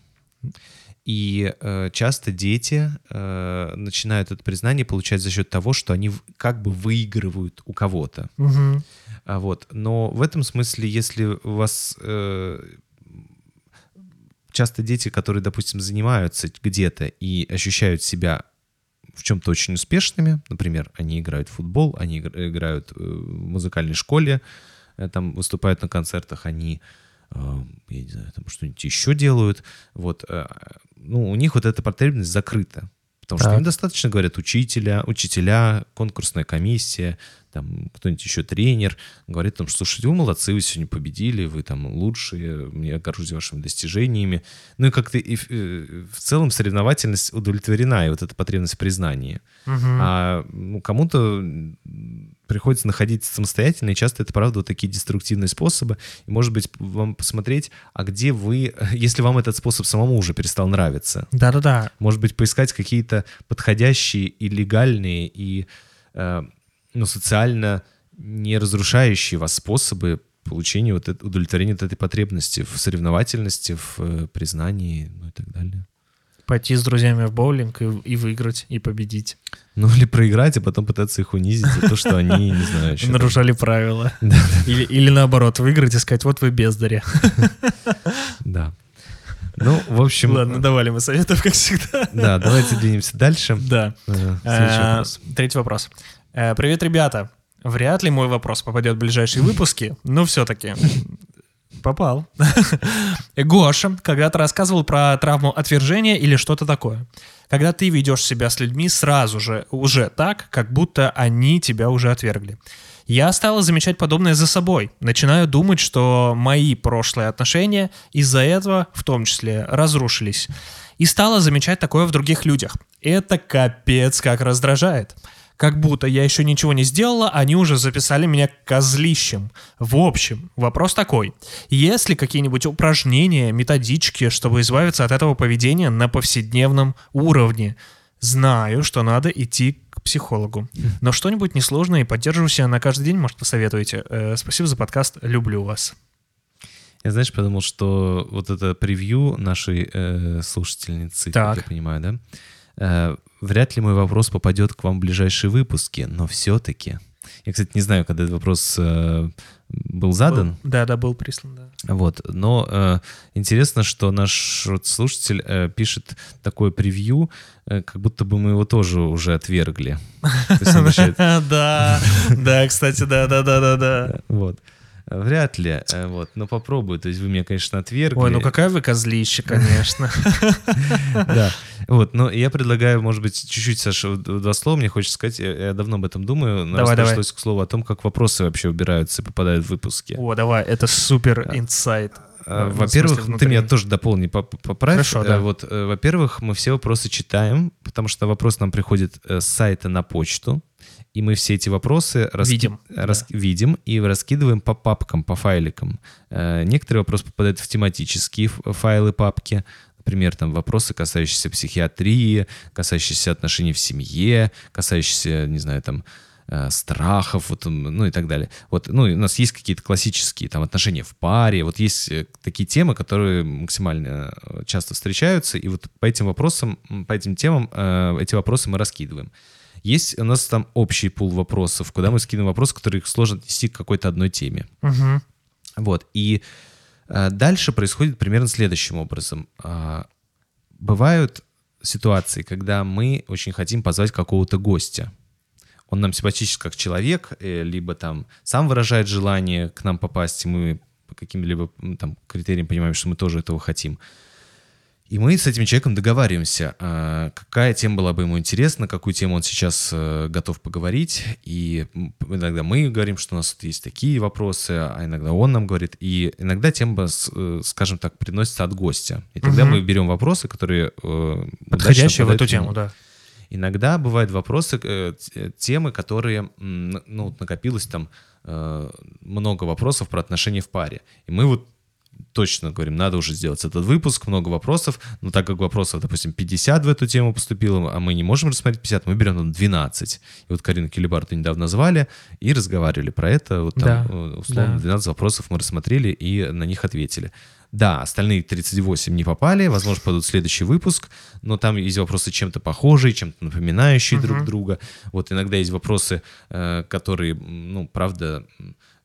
И э, часто дети э, начинают это признание получать за счет того, что они как бы выигрывают у кого-то. Мгм. А вот. Но в этом смысле, если у вас э, часто дети, которые, допустим, занимаются где-то и ощущают себя в чем-то очень успешными, например, они играют в футбол, они игр- играют э, в музыкальной школе, э, там выступают на концертах, они э, я не знаю, там что-нибудь еще делают, вот, э, ну, у них вот эта потребность закрыта. Потому что им достаточно, говорят, учителя, учителя, конкурсная комиссия, там кто-нибудь еще тренер, говорит там, что, слушайте, вы молодцы, вы сегодня победили, вы там лучшие, я горжусь вашими достижениями. Ну и как-то и, в- э, в целом соревновательность удовлетворена, и вот эта потребность в признании. Мгм. А ну, кому-то приходится находить самостоятельно, и часто это, правда, вот такие деструктивные способы. И, может быть, вам посмотреть, а где вы, <laughs> если вам этот способ самому уже перестал нравиться, Да-да-да. может быть, поискать какие-то подходящие и легальные, и э, ну, социально не разрушающие вас способы получения вот эт- удовлетворения вот этой потребности в соревновательности, в э, признании, ну и так далее. Пойти с друзьями в боулинг и, и выиграть, и победить. Ну или проиграть, а потом пытаться их унизить за то, что они, не <laughs> знаю, что Нарушали правила. <laughs> Или, или наоборот, выиграть и сказать, вот вы бездари. <laughs> да. Ну, в общем, Ладно, давали мы советов, как всегда. да, давайте двинемся дальше. Да. Э, Следующий Э, вопрос. Третий вопрос. Э, Привет, ребята. Вряд ли мой вопрос попадет в ближайшие выпуски, но все-таки попал. <laughs> Гоша когда-то рассказывал про травму отвержения или что-то такое. Когда ты ведешь себя с людьми сразу же, уже так, как будто они тебя уже отвергли. Я стала замечать подобное за собой. Начинаю думать, что мои прошлые отношения из-за этого, в том числе, разрушились. И стала замечать такое в других людях. Это капец как раздражает. Как будто я еще ничего не сделала, они уже записали меня козлищем. В общем, вопрос такой. Есть ли какие-нибудь упражнения, методички, чтобы избавиться от этого поведения на повседневном уровне? Знаю, что надо идти к психологу. Но что-нибудь несложное и поддерживаю себя на каждый день, может, посоветуете. Э, спасибо за подкаст, люблю вас. Я, знаешь, подумал, что вот это превью нашей э, слушательницы, Так. я понимаю, да, вряд ли мой вопрос попадет к вам в ближайшие выпуски, но все-таки. Я, кстати, не знаю, когда этот вопрос э, был задан, Да, да, был прислан, да. вот, но э, интересно, что наш вот слушатель э, пишет такое превью, э, как будто бы мы его тоже уже отвергли. <laughs> Да, да, кстати, да, да, да, да, да. Вот. Вряд ли, э, вот, но попробую. То есть вы меня, конечно, отвергли. Ой, ну какая вы козлище, конечно. <laughs> Да. Вот, но я предлагаю, может быть, чуть-чуть, Саша, два слова мне хочется сказать. Я, давно об этом думаю. но пришлось к слову о том, как вопросы вообще убираются и попадают в выпуски. О, давай, это супер инсайт. А, Во-первых, ты меня тоже дополни, поп- поправь. Хорошо, Э, да. Вот, э, во-первых, мы все вопросы читаем, потому что вопрос нам приходит с сайта на почту, и мы все эти вопросы раски- Видим, рас- видим и раскидываем по папкам, по файликам. Э, Некоторые вопросы попадают в тематические файлы папки, Например, там вопросы, касающиеся психиатрии, касающиеся отношений в семье, касающиеся, не знаю, там, э, страхов, вот, ну и так далее. Вот, ну, у нас есть какие-то классические там отношения в паре, вот есть э, такие темы, которые максимально часто встречаются, и вот по этим вопросам, по этим темам э, эти вопросы мы раскидываем. Есть у нас там общий пул вопросов, куда мы скидываем вопросы, которые сложно отнести к какой-то одной теме. Мгм. Вот. И э, дальше происходит примерно следующим образом. А, бывают ситуации, когда мы очень хотим позвать какого-то гостя. Он нам симпатичен как человек, э, либо там сам выражает желание к нам попасть, и мы по каким-либо там критериям понимаем, что мы тоже этого хотим. И мы с этим человеком договариваемся, а, какая тема была бы ему интересна, какую тему он сейчас э, готов поговорить. И иногда мы говорим, что у нас тут есть такие вопросы, а иногда он нам говорит. И иногда тема, э, скажем так, приносится от гостя. И тогда Мгм. мы берем вопросы, которые... э, удачно Подходящая в эту тему, да. Иногда бывают вопросы, темы, которые, ну, накопилось там много вопросов про отношения в паре. И мы вот точно говорим, надо уже сделать этот выпуск, много вопросов, но так как вопросов, допустим, 50 в эту тему поступило, а мы не можем рассмотреть 50, мы берем там 12. И вот Карину Келебарту недавно звали и разговаривали про это. Вот там, Да, э, условно, да. 12 вопросов мы рассмотрели и на них ответили. Да, остальные 38 не попали, возможно, падут в следующий выпуск, но там есть вопросы чем-то похожие, чем-то напоминающие друг друга. Вот иногда есть вопросы, э, которые, ну, правда,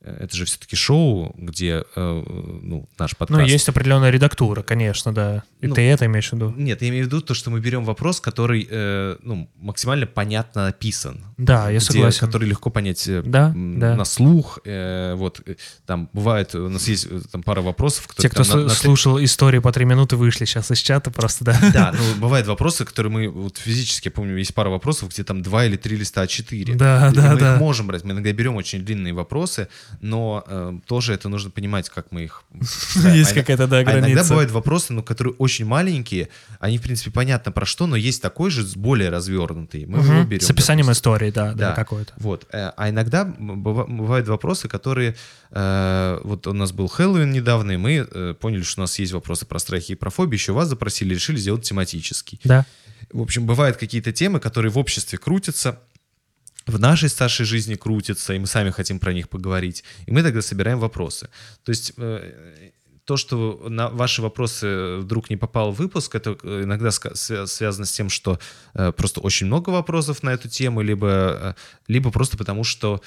это же все-таки шоу, где э, ну, наш подкаст. Ну, есть определенная редактура, конечно, да. И Ну, ты это имеешь в виду? Нет, я имею в виду то, что мы берем вопрос, который э, ну, максимально понятно написан. Да, я где- согласен. Который легко понять э, Да, м, да. на слух. э, вот э, там бывает, у нас есть э, там пара вопросов, которые Те, кто там на- на- слушал истории по три минуты, вышли сейчас из чата просто, да. Да, ну бывают вопросы, которые мы вот физически, я помню, есть пара вопросов, где там два или три листа А4. Да, И да, мы да. их можем брать. Мы иногда берем очень длинные вопросы, но э, тоже это нужно понимать, как мы их... <laughs> Есть какая-то, да, А иногда граница. бывают вопросы, ну, которые очень маленькие, они, в принципе, понятно про что, но есть такой же, более развернутый. Мы его берем. С описанием истории, да, да, Да. какой-то. Вот. Э, А иногда бывают вопросы, которые... э, Вот у нас был Хэллоуин недавно, и мы э, поняли, что у нас есть вопросы про страхи и про фобии. Еще вас запросили, решили сделать тематический. Да. В общем, бывают какие-то темы, которые в обществе крутятся, в нашей старшей жизни крутятся, и мы сами хотим про них поговорить. И мы тогда собираем вопросы. То есть э, то, что на ваши вопросы вдруг не попал в выпуск, это э, иногда связано с тем, что э, просто очень много вопросов на эту тему, либо, либо просто потому, что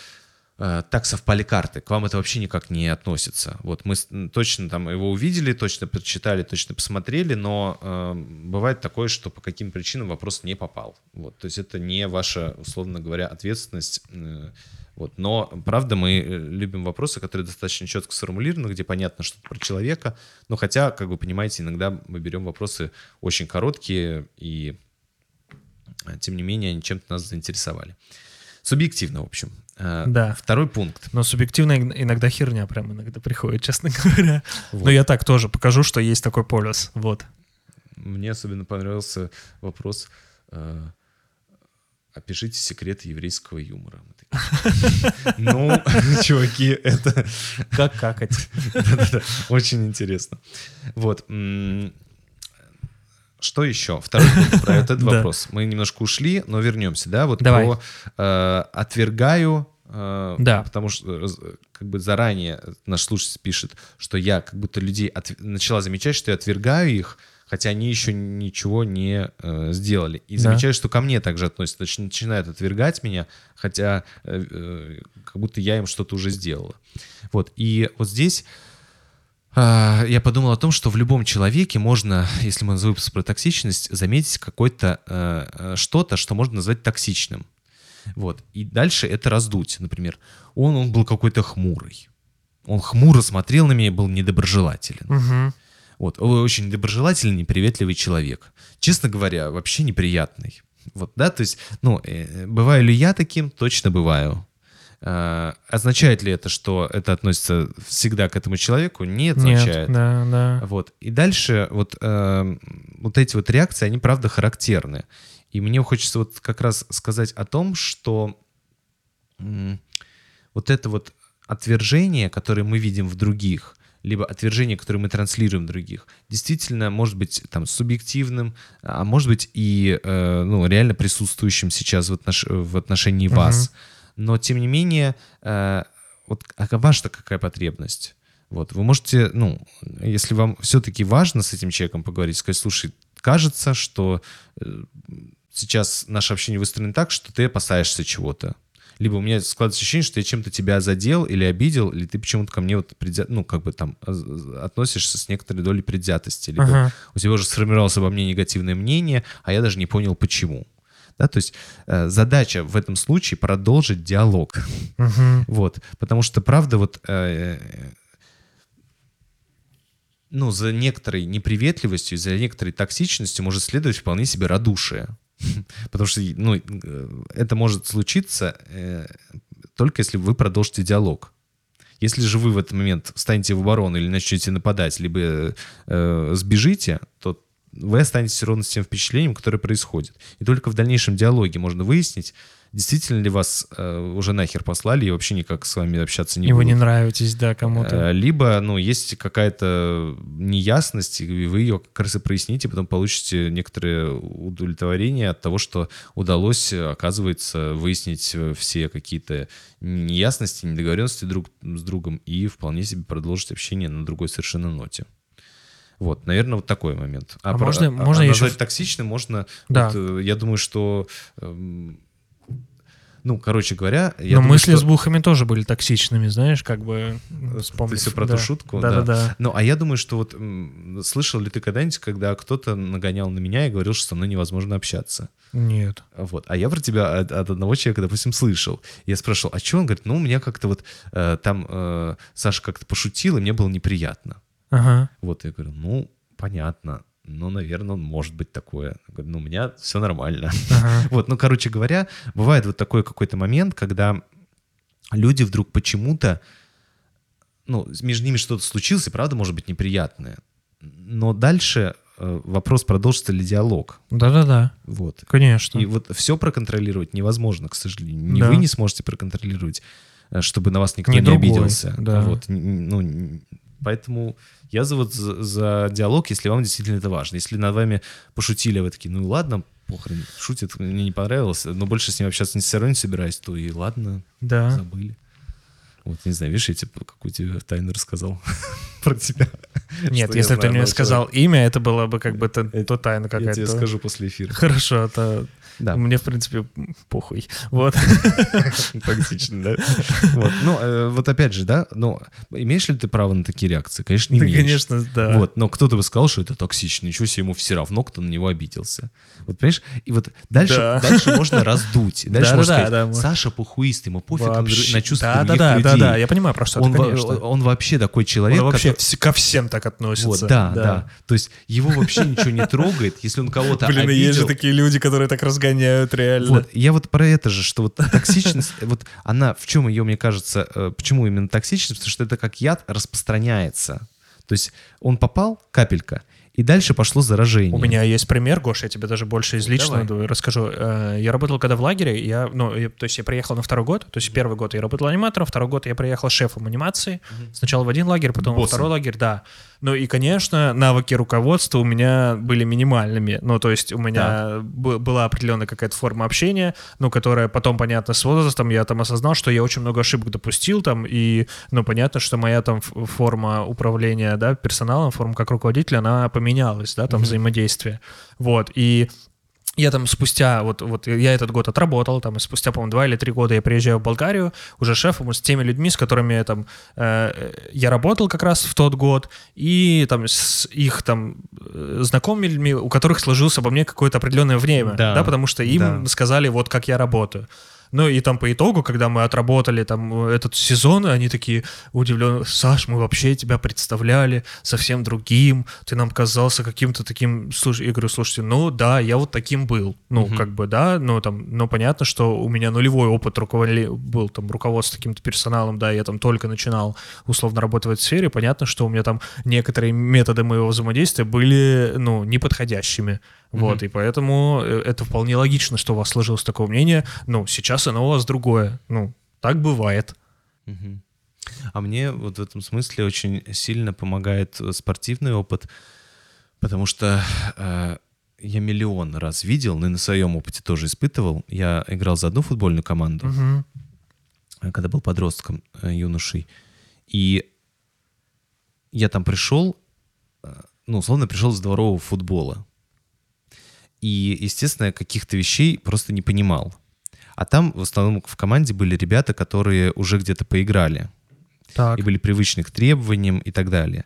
так совпали карты, к вам это вообще никак не относится. Вот мы точно там его увидели, точно прочитали, точно посмотрели, но э, бывает такое, что по каким причинам вопрос не попал. Вот, то есть это не ваша, условно говоря, ответственность. э, вот. Но, правда, мы э, любим вопросы, которые достаточно четко сформулированы, где понятно что-то про человека. Но хотя, как вы понимаете, иногда мы берем вопросы очень короткие, и э, тем не менее они чем-то нас заинтересовали. Субъективно, в общем. Э, Да. Второй пункт. Но субъективно ин- иногда херня прям иногда приходит, честно <laughs> говоря. Вот. Но я так тоже покажу, что есть такой полюс. Вот. Мне особенно понравился вопрос. э, Опишите секреты еврейского юмора. Ну, <laughs> чуваки, это Как какать. <laughs> Очень интересно. Вот. Что еще? Второй пункт про <laughs> этот вопрос. Мы немножко ушли, но вернемся, да? Вот Давай. про э, отвергаю, э, Да. потому что э, раз- как бы заранее наш слушатель пишет, что я как будто людей от- начала замечать, что я отвергаю их, хотя они еще ничего не э, сделали. И Да. замечаю, что ко мне также относятся, то есть начинают отвергать меня, хотя э, э, как будто я им что-то уже сделала. Вот. И вот здесь я подумал о том, что в любом человеке можно, если мы назовем про токсичность, заметить какое-то э, э, что-то, что можно назвать токсичным. Вот. И дальше это раздуть. Например, он, он был какой-то хмурый. Он хмуро смотрел на меня и был недоброжелателен. Мгм. Вот, очень недоброжелательный, неприветливый человек. Честно говоря, вообще неприятный. Вот, да, то есть, ну, э, бываю ли я таким? Точно бываю. А, означает ли это, что это относится всегда к этому человеку? Нет, означает. Нет, да, да. Вот. И дальше вот, э, вот эти вот реакции, они правда характерны. И мне хочется вот как раз сказать о том, что вот это вот отвержение, которое мы видим в других, либо отвержение, которое мы транслируем в других, действительно может быть там субъективным, а может быть и э, ну, реально присутствующим сейчас в, отнош- в отношении вас. Но тем не менее, э, вот а ваша-то какая потребность? Вот, вы можете, ну, если вам все-таки важно с этим человеком поговорить, сказать, слушай, кажется, что э, сейчас наше общение выстроено так, что ты опасаешься чего-то. Либо у меня складывается ощущение, что я чем-то тебя задел или обидел, или ты почему-то ко мне вот предвзя... ну, как бы там а- относишься с некоторой долей предвзятости. Либо Ага. у тебя уже сформировалось обо мне негативное мнение, а я даже не понял, почему. Да, то есть э, задача в этом случае продолжить диалог. Мгм. Вот, потому что, правда, вот, э, ну, за некоторой неприветливостью, за некоторой токсичностью может следовать вполне себе радушие. <laughs> Потому что, ну, э, это может случиться э, только если вы продолжите диалог. Если же вы в этот момент встанете в оборону или начнете нападать, либо э, сбежите, то вы останетесь ровно с тем впечатлением, которое происходит. И только в дальнейшем диалоге можно выяснить, действительно ли вас э, уже нахер послали и вообще никак с вами общаться не И вы будут. не нравитесь, да, кому-то. Э, Либо, ну, есть какая-то неясность, и вы ее как раз и проясните, потом получите некоторое удовлетворение от того, что удалось, оказывается, выяснить э, все какие-то неясности, недоговоренности друг с другом и вполне себе продолжить общение на другой совершенно ноте. Вот, наверное, вот такой момент. А про- можно- можно а еще назвать токсичным можно. Да. вот, э, я думаю, что эм, ну, короче говоря, я Но думаю, мысли что- с бухами тоже были токсичными, знаешь, как бы Ты вспомнив. все про да. ту шутку? Да-да-да. Ну, а я думаю, что вот слышал ли ты когда-нибудь, когда кто-то нагонял на меня и говорил, что со мной невозможно общаться? Нет. Вот. А я про тебя от, от одного человека, допустим, слышал. Я спрашивал, а что? Он говорит, ну, у меня как-то вот э, там э, Саша как-то пошутил, и мне было неприятно. Ага. Вот, я говорю, ну, понятно. Ну, наверное, может быть такое. Я говорю, ну, у меня все нормально. Ага. <laughs> Вот, ну, короче говоря, бывает вот такой какой-то момент, когда люди вдруг почему-то, ну, между ними что-то случилось, и правда может быть неприятное. Но дальше э, вопрос, продолжится ли диалог. Да-да-да, Вот. конечно. И вот все проконтролировать невозможно, к сожалению. Ни Да. вы не сможете проконтролировать, э, чтобы на вас никто Ни не другой, обиделся. да. Вот, ну, поэтому я за, вот за, за диалог, если вам действительно это важно. Если над вами пошутили, а вы такие, ну ладно, похрен, шутит, мне не понравилось, но больше с ним общаться все равно не собираюсь, то и ладно, Да. забыли. Вот, не знаю, видишь, я тебе какую тебе тайну рассказал <laughs> про тебя. Нет, я если бы ты мне сказал имя, это было бы как бы то, тайна Я какая-то. тебе скажу после эфира. Хорошо, это Да. мне, в принципе, похуй. Вот. <laughs> Токсично, да? Вот. Ну, э, вот опять же, да, ну, имеешь ли ты право на такие реакции? Конечно, не имеешь. конечно, да. Вот, но кто-то бы сказал, что это токсично, ничего себе, ему все равно, кто на него обиделся. Вот, понимаешь? И вот дальше, Да. дальше можно раздуть. <laughs> Дальше Да-да-да, можно сказать, Саша пухуист, ему пофиг на чувства других да, да, людей. да, да, я понимаю, про что конечно. он вообще такой человек, Он вообще ко всем так относится. Да, да, То есть его вообще ничего не трогает, если он кого-то Блин, есть же такие люди, которые так разгоняют реально. Вот, я вот про это же, что вот токсичность, <laughs> вот она, в чем ее, мне кажется, э, почему именно токсичность, потому что это как яд распространяется. То есть он попал, капелька, и дальше пошло заражение. У меня есть пример, Гош, я тебе даже больше из личного Давай. расскажу. Э, Я работал когда в лагере, я, ну, я- то есть я приехал на второй год, то есть первый год я работал аниматором, второй год я приехал шефом анимации. Сначала в один лагерь, потом во Боссом. второй лагерь, да. Ну и, конечно, навыки руководства у меня были минимальными. Ну, то есть у меня б- была определенная какая-то форма общения, ну, которая потом, понятно, с возрастом я там осознал, что я очень много ошибок допустил там, и, ну, понятно, что моя там форма управления, да, персоналом, форма как руководителя, она поменялась, да, там взаимодействие. Вот, и я там спустя, вот, вот я этот год отработал, там, и спустя, по-моему, два или три года я приезжаю в Болгарию уже шефом с теми людьми, с которыми я там, э, я работал как раз в тот год, и там с их там э, знакомыми людьми, у которых сложилось обо мне какое-то определенное время, Да, да, потому что им да. сказали вот как я работаю. Ну и там по итогу, когда мы отработали там э, этот сезон, они такие удивленные, Саш, мы вообще тебя представляли совсем другим, ты нам казался каким-то таким, слушай, я говорю, слушайте, ну да, я вот таким был, ну как бы да, ну там, но понятно, что у меня нулевой опыт руководили, был там руководство каким-то персоналом, да, я там только начинал условно работать в этой сфере, понятно, что у меня там некоторые методы моего взаимодействия были, ну, неподходящими, вот, и поэтому э, это вполне логично, что у вас сложилось такое мнение. Ну, сейчас оно у вас другое. Ну, так бывает. Мгм. А мне вот в этом смысле очень сильно помогает э, спортивный опыт, потому что э, я миллион раз видел, ну и на своем опыте тоже испытывал. Я играл за одну футбольную команду, э, когда был подростком, э, юношей. И я там пришел, ну, условно, пришел с дворового футбола. И, естественно, каких-то вещей просто не понимал. А там в основном в команде были ребята, которые уже где-то поиграли Так. и были привычны к требованиям и так далее.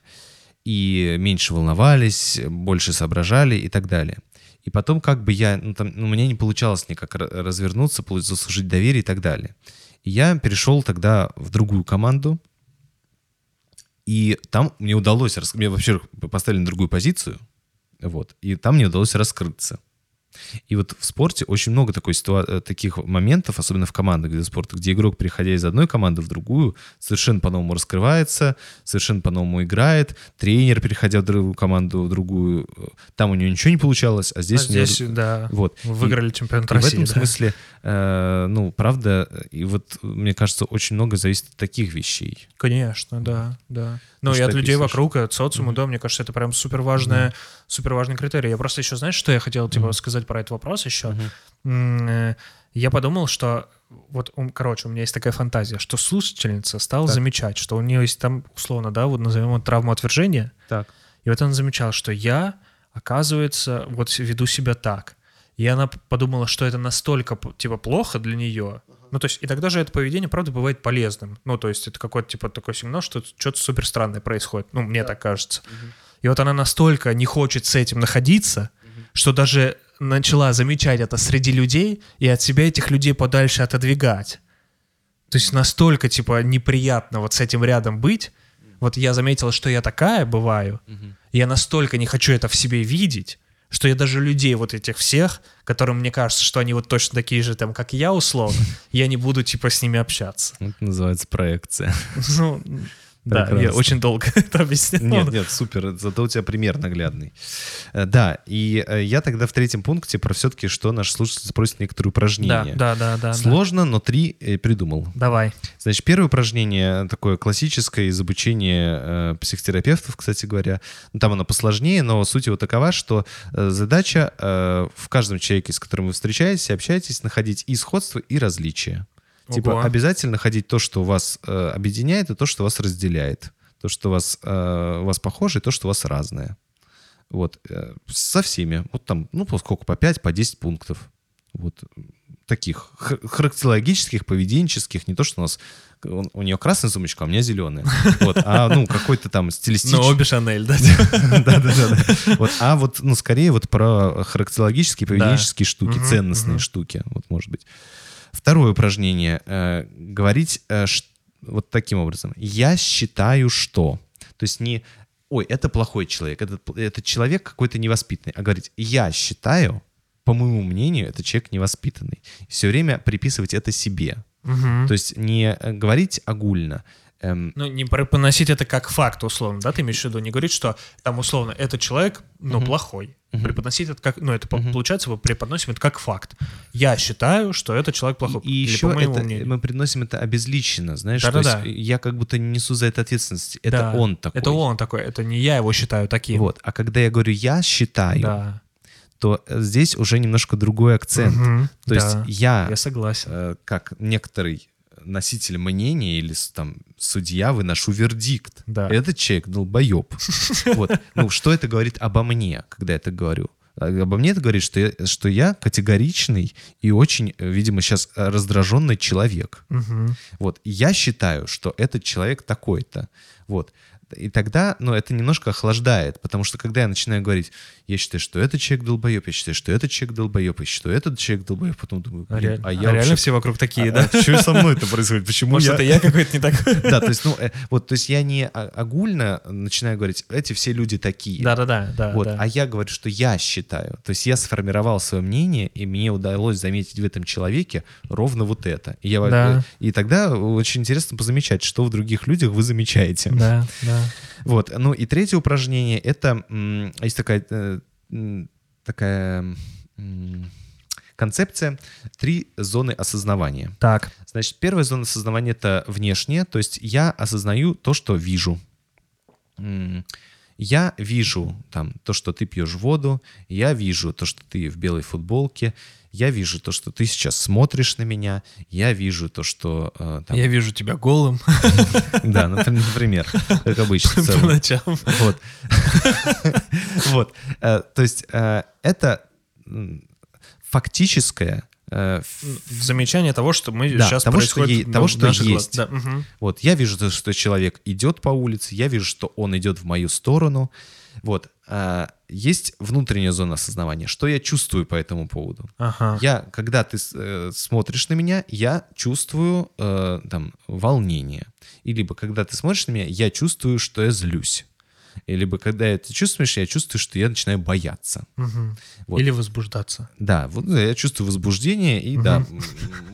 И меньше волновались, больше соображали и так далее. И потом как бы я, ну, там, ну, у меня не получалось никак ра- развернуться, заслужить доверие и так далее. И я перешел тогда в другую команду, и там мне удалось, мне вообще поставили на другую позицию, вот, и там мне удалось раскрыться. И вот в спорте очень много такой ситуа- э, таких моментов, особенно в командах видов спорта, где игрок, переходя из одной команды в другую, совершенно по-новому раскрывается, совершенно по-новому играет. Тренер, переходя в другую команду, в другую, э, там у него ничего не получалось, а здесь, А у него- здесь, да, вот. вы И- выиграли чемпионат и России. в этом да. смысле, э, ну, правда, и вот, мне кажется, очень много зависит от таких вещей. Конечно, да, да. Ну и от людей вокруг, и от социума, да, мне кажется, это прям супер важная, супер важный критерий. Я просто еще, знаешь, что я хотел типа сказать про этот вопрос еще? М, э, Я подумал, что вот, короче, у меня есть такая фантазия, что слушательница стала Так. замечать, что у нее есть там, условно, да, вот назовем это травма отвержения, Так. И вот она замечала, что я, оказывается, вот веду себя так. И она подумала, что это настолько, типа, плохо для нее. Ну, то есть, и тогда же это поведение, правда, бывает полезным. Ну, то есть, это какой-то, типа, такой сигнал, что что-то супер странное происходит. Ну, мне так кажется. И вот она настолько не хочет с этим находиться, что даже начала замечать это среди людей и от себя этих людей подальше отодвигать. То есть настолько, типа, неприятно вот с этим рядом быть. Вот я заметил, что я такая бываю. и Я настолько не хочу это в себе видеть, что я даже людей вот этих всех, которым мне кажется, что они вот точно такие же, там, как я, условно, я не буду, типа, с ними общаться. Это называется проекция. Ну, да, я очень долго <laughs> это объяснял. Нет, нет, супер, зато у тебя пример наглядный. Э, Да, и э, я тогда в третьем пункте про все-таки, что наш слушатель спросит некоторые Да, упражнения. да, да, да. да. Сложно, но три э, придумал. Давай. Значит, первое упражнение такое классическое из обучения психотерапевтов, кстати говоря. Ну, там оно посложнее, но суть его такова, что задача в каждом человеке, с которым вы встречаетесь общаетесь, находить и сходство, и различия. Типа Ого. обязательно находить то, что вас э, объединяет, и то, что вас разделяет. То, что вас, э, вас похоже, и то, что вас разное. Вот. э, со всеми. Вот там, ну, по сколько? По 5, по 10 пунктов. Вот таких характерологических, поведенческих, не то, что у нас у, у нее красная сумочка, а у меня зеленая. Вот, а ну какой-то там Ну, стилистический. обе Шанель, да? Да, да, да. Вот, а вот, ну, скорее вот про характерологические, поведенческие штуки, ценностные штуки, вот, может быть. Второе упражнение. э, говорить э, ш- вот таким образом. Я считаю, что. То есть не, ой, это плохой человек, это, это человек какой-то невоспитанный, а говорить, я считаю, по моему мнению, это человек невоспитанный. Все время приписывать это себе. Мгм. То есть не э, говорить огульно. Эм, Ну, не поносить это как факт, условно, да, ты имеешь в виду? Не говорить, что там, условно, этот человек, ну, плохой. Преподносить это как, ну, это по- получается, мы преподносим это как факт. Я считаю, что этот человек плохой. И Или еще это, мнению. мы приносим это обезличенно, знаешь, то Да-да-да. есть я как будто не несу за это ответственность. Это Да, он такой. Это он такой, это не я его считаю таким. Вот. А когда я говорю «я считаю», Да. то э, здесь уже немножко другой акцент. Мгм, То есть да. я, Я согласен. э, как некоторый носитель мнения или там судья, выношу вердикт. Да. Этот человек долбоеб. <laughs> Вот. Ну, что это говорит обо мне, когда я это говорю? А Обо мне это говорит, что я, что я категоричный и очень, э, видимо, сейчас раздраженный человек. Мгм. Вот. Я считаю, что этот человек такой-то. Вот. И тогда, ну, это немножко охлаждает, потому что когда я начинаю говорить, я считаю, что этот человек долбоеб, я считаю, что этот человек долбоеб, я считаю, что этот человек долбоеб, потом думаю, А, блин, а а я реально вообще... все вокруг такие, А, да? а что со мной это происходит? Почему Может, я... это я какой-то не такой? <laughs> Да, то есть, ну, э, вот, то есть я не огульно начинаю говорить, эти все люди такие. Да-да-да. да, Вот, а я говорю, что я считаю. То есть я сформировал свое мнение, и мне удалось заметить в этом человеке ровно вот это. И, я, Да. и тогда очень интересно позамечать, что в других людях вы замечаете. Да, да. Вот. Ну и третье упражнение — это есть такая, э, такая концепция «три зоны осознавания». Так. Значит, первая зона осознавания — это внешняя, то есть я осознаю то, что вижу. Я вижу там то, что ты пьешь воду, я вижу то, что ты в белой футболке, я вижу то, что ты сейчас смотришь на меня, я вижу то, что... э, там- Я вижу тебя голым Да, напр- например, как обычно. по ночам. Вот. <laughs> Вот. Э, То есть э, это фактическое э, Замечание того, что мы Да, сейчас того, происходит того, что есть. Да. Вот, я вижу, то, что человек идет по улице, я вижу, что он идет в мою сторону. Вот. а, есть внутренняя зона осознавания. Что я чувствую по этому поводу? Ага. Я, когда ты э, смотришь на меня, я чувствую э, там волнение. И либо когда ты смотришь на меня, я чувствую, что я злюсь. И либо когда это чувствуешь, я чувствую, что я начинаю бояться. Мгм. Вот. Или возбуждаться. Да, вот ну, я чувствую возбуждение и да, м,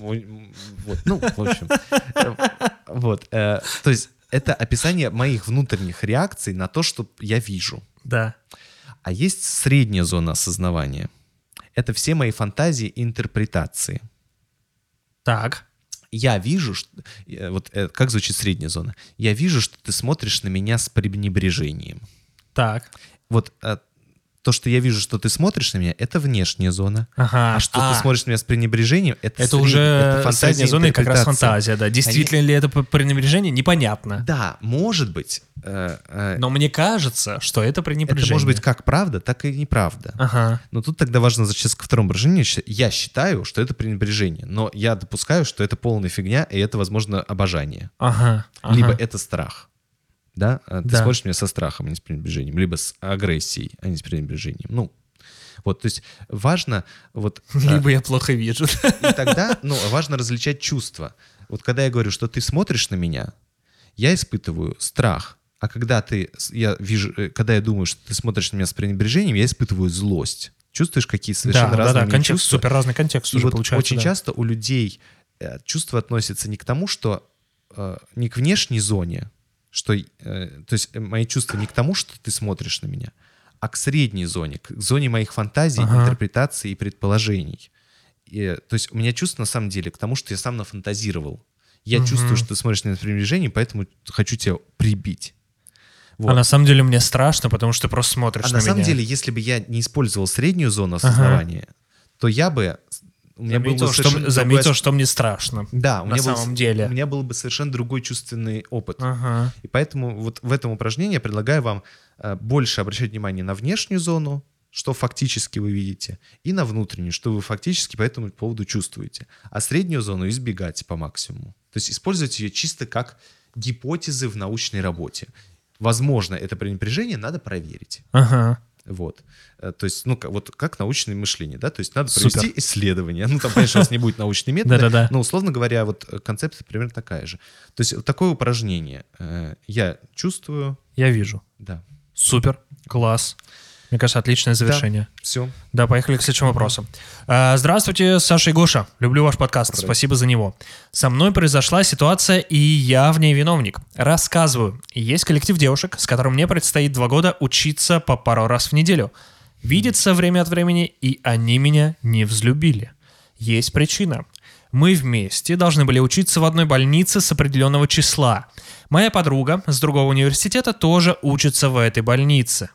м, вот, ну, в общем, э, вот, э, то есть это описание моих внутренних реакций на то, что я вижу. Да. А есть средняя зона осознавания. Это все мои фантазии и интерпретации. Так. Я вижу, что, э, вот э, как звучит средняя зона. Я вижу, что ты смотришь на меня с пренебрежением. Так. Вот э, то, что я вижу, что ты смотришь на меня, это внешняя зона. Ага. А что ты смотришь на меня с пренебрежением, это, Это уже это фантазия, средняя зона и как раз фантазия, да. Действительно ли это пренебрежение, непонятно. Да, может быть, э, э, Но мне кажется, что это это пренебрежение. может быть как правда, так и неправда. Ага. Но тут тогда важно возвращаться ко второму выражению. Я считаю, что это пренебрежение, но я допускаю, что это полная фигня, и это, возможно, обожание. Ага. ага. Либо это страх. Да? А Ты Да. смотришь меня со страхом, а не с пренебрежением. Либо с агрессией, а не с пренебрежением. Ну, вот, то есть важно вот... <laughs> а, Либо я плохо вижу. И тогда, ну, важно различать чувства. Вот когда я говорю, что ты смотришь на меня, я испытываю страх. А когда ты, я вижу, э, когда я думаю, что ты смотришь на меня с пренебрежением, я испытываю злость. Чувствуешь, какие совершенно да, да, разные да, меня контекст, чувства? супер разный контекст И уже вот получается. очень да. часто у людей э, чувства относятся не к тому, что э, не к внешней зоне, что, э, то есть э, мои чувства не к тому, что ты смотришь на меня, а к средней зоне, к зоне моих фантазий, Ага. интерпретаций и предположений. И, то есть у меня чувство на самом деле к тому, что я сам нафантазировал. Я Мгм. чувствую, что ты смотришь на с пренебрежением, поэтому хочу тебя прибить. Вот. А на самом деле мне страшно, потому что ты просто смотришь А на, на самом меня. деле, если бы я не использовал среднюю зону осознавания, то я бы... У меня был бы заметил, что, совершенно заметил, другой что мне страшно. Да, у на меня был- самом деле. у меня был бы совершенно другой чувственный опыт. Ага. И поэтому вот в этом упражнении я предлагаю вам э, больше обращать внимание на внешнюю зону, что фактически вы видите, и на внутреннюю, что вы фактически по этому поводу чувствуете. А среднюю зону избегать по максимуму. То есть использовать ее чисто как гипотезы в научной работе. Возможно, это пренебрежение надо проверить. Ага. Вот. Э, То есть, ну, вот как научное мышление, да? То есть надо Супер. провести исследование. Ну, там, конечно, у вас не будет научной методы, но, условно говоря, вот э, концепция примерно такая же. То есть такое упражнение. э, Я чувствую, Я вижу. да. Супер. Класс. Мне кажется, отличное завершение. Все. Да, поехали к следующему вопросу. А, Здравствуйте, Саша и Гоша. Люблю ваш подкаст. Спасибо за него. Со мной произошла ситуация, и я в ней виновник. Рассказываю. Есть коллектив девушек, с которым мне предстоит два года учиться по пару раз в неделю. Видеться время от времени, и они меня не взлюбили. Есть причина. Мы вместе должны были учиться в одной больнице с определенного числа. Моя подруга с другого университета тоже учится в этой больнице.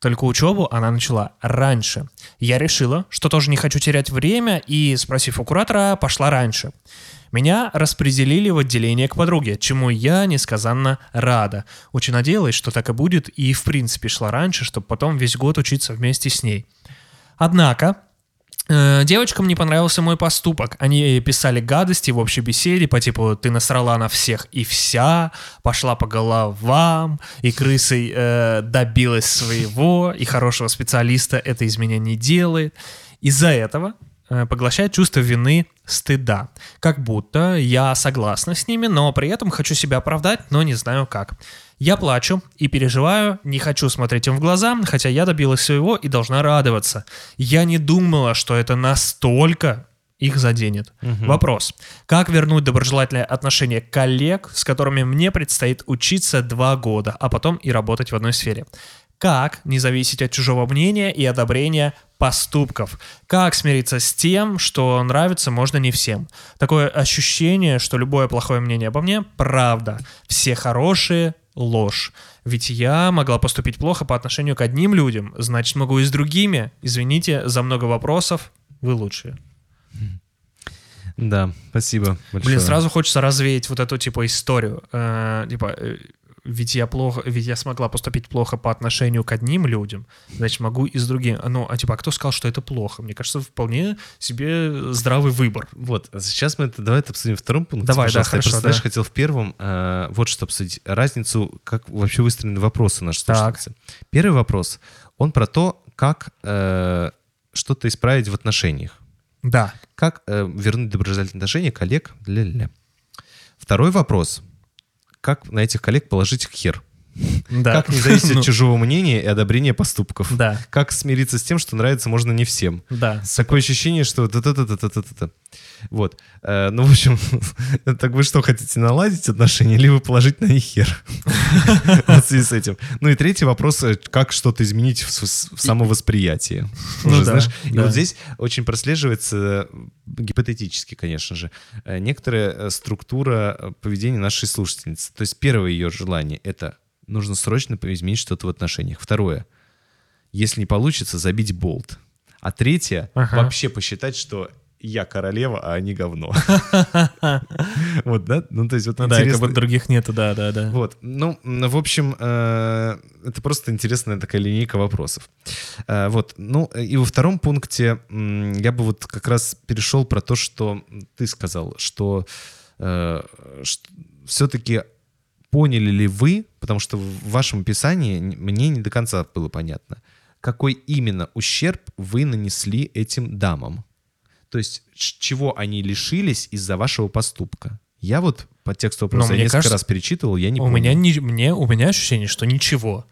Только учебу она начала раньше. Я решила, что тоже не хочу терять время и, спросив у куратора, пошла раньше. Меня распределили в отделение к подруге, чему я несказанно рада. Очень надеялась, что так и будет, и в принципе шла раньше, чтобы потом весь год учиться вместе с ней. Однако, девочкам не понравился мой поступок. Они писали гадости в общей беседе по типу «ты насрала на всех и вся», «пошла по головам», и крысой э, добилась своего, и хорошего специалиста это из меня не делает. Из-за этого э, поглощает чувство вины, стыда. Как будто я согласна с ними, но при этом хочу себя оправдать, но не знаю как. Я плачу и переживаю, не хочу смотреть им в глаза, хотя я добилась своего и должна радоваться. Я не думала, что это настолько их заденет. Вопрос. Как вернуть доброжелательное отношение коллег, с которыми мне предстоит учиться два года, а потом и работать в одной сфере? Как не зависеть от чужого мнения и одобрения поступков? Как смириться с тем, что нравится можно не всем? Такое ощущение, что любое плохое мнение обо мне – правда. Все хорошие – ложь. Ведь я могла поступить плохо по отношению к одним людям, значит, могу и с другими. Извините за много вопросов, вы лучшие. Да, спасибо большое. Блин, сразу хочется развеять вот эту, типа, историю. Э, типа, э, ведь я плохо, ведь я смогла поступить плохо по отношению к одним людям, значит, могу и с другими. Ну, а типа, а кто сказал, что это плохо? Мне кажется, вполне себе здравый выбор. Вот, а сейчас мы это, давай это обсудим втором пункте. Давай, да, пожалуйста. хорошо, Я просто, знаешь, да. хотел в первом э, вот что обсудить. Разницу, как вообще выстроены вопросы наши Так. слушательницы. Первый вопрос, он про то, как э, что-то исправить в отношениях. Да. Как э, вернуть доброжелательные отношения коллег? Ля-ля-ля. Второй вопрос. Как на этих коллег положить хер? Да. Как не зависеть Ну, от чужого мнения и одобрения поступков? Да. Как смириться с тем, что нравится можно не всем? Да. Такое ощущение, что та-та-та-та-та-та-та. Вот. Э, Ну, в общем, <laughs> так вы что, хотите наладить отношения, либо положить на них хер? <laughs> В связи с этим. Ну и третий вопрос, э, как что-то изменить в самовосприятии. Ну Уже, знаешь, и вот здесь очень прослеживается, э, гипотетически, конечно же, некоторая структура поведения нашей слушательницы. То есть первое ее желание — это нужно срочно изменить что-то в отношениях. Второе — если не получится, забить болт. А третье — Ага. вообще посчитать, что я королева, а они говно. <laughs> Вот, да? Ну, то есть вот да, как будто других нету, да, да, да. Вот, ну, в общем, э, это просто интересная такая линейка вопросов. Э, Вот, ну, и во втором пункте я бы вот как раз перешел про то, что ты сказал, что, все-таки поняли ли вы, потому что в вашем описании мне не до конца было понятно, какой именно ущерб вы нанесли этим дамам. То есть, чего они лишились из-за вашего поступка. Я вот по тексту вопроса я несколько кажется, раз перечитывал, я не у помню. меня, не, мне, у меня ощущение, что ничего.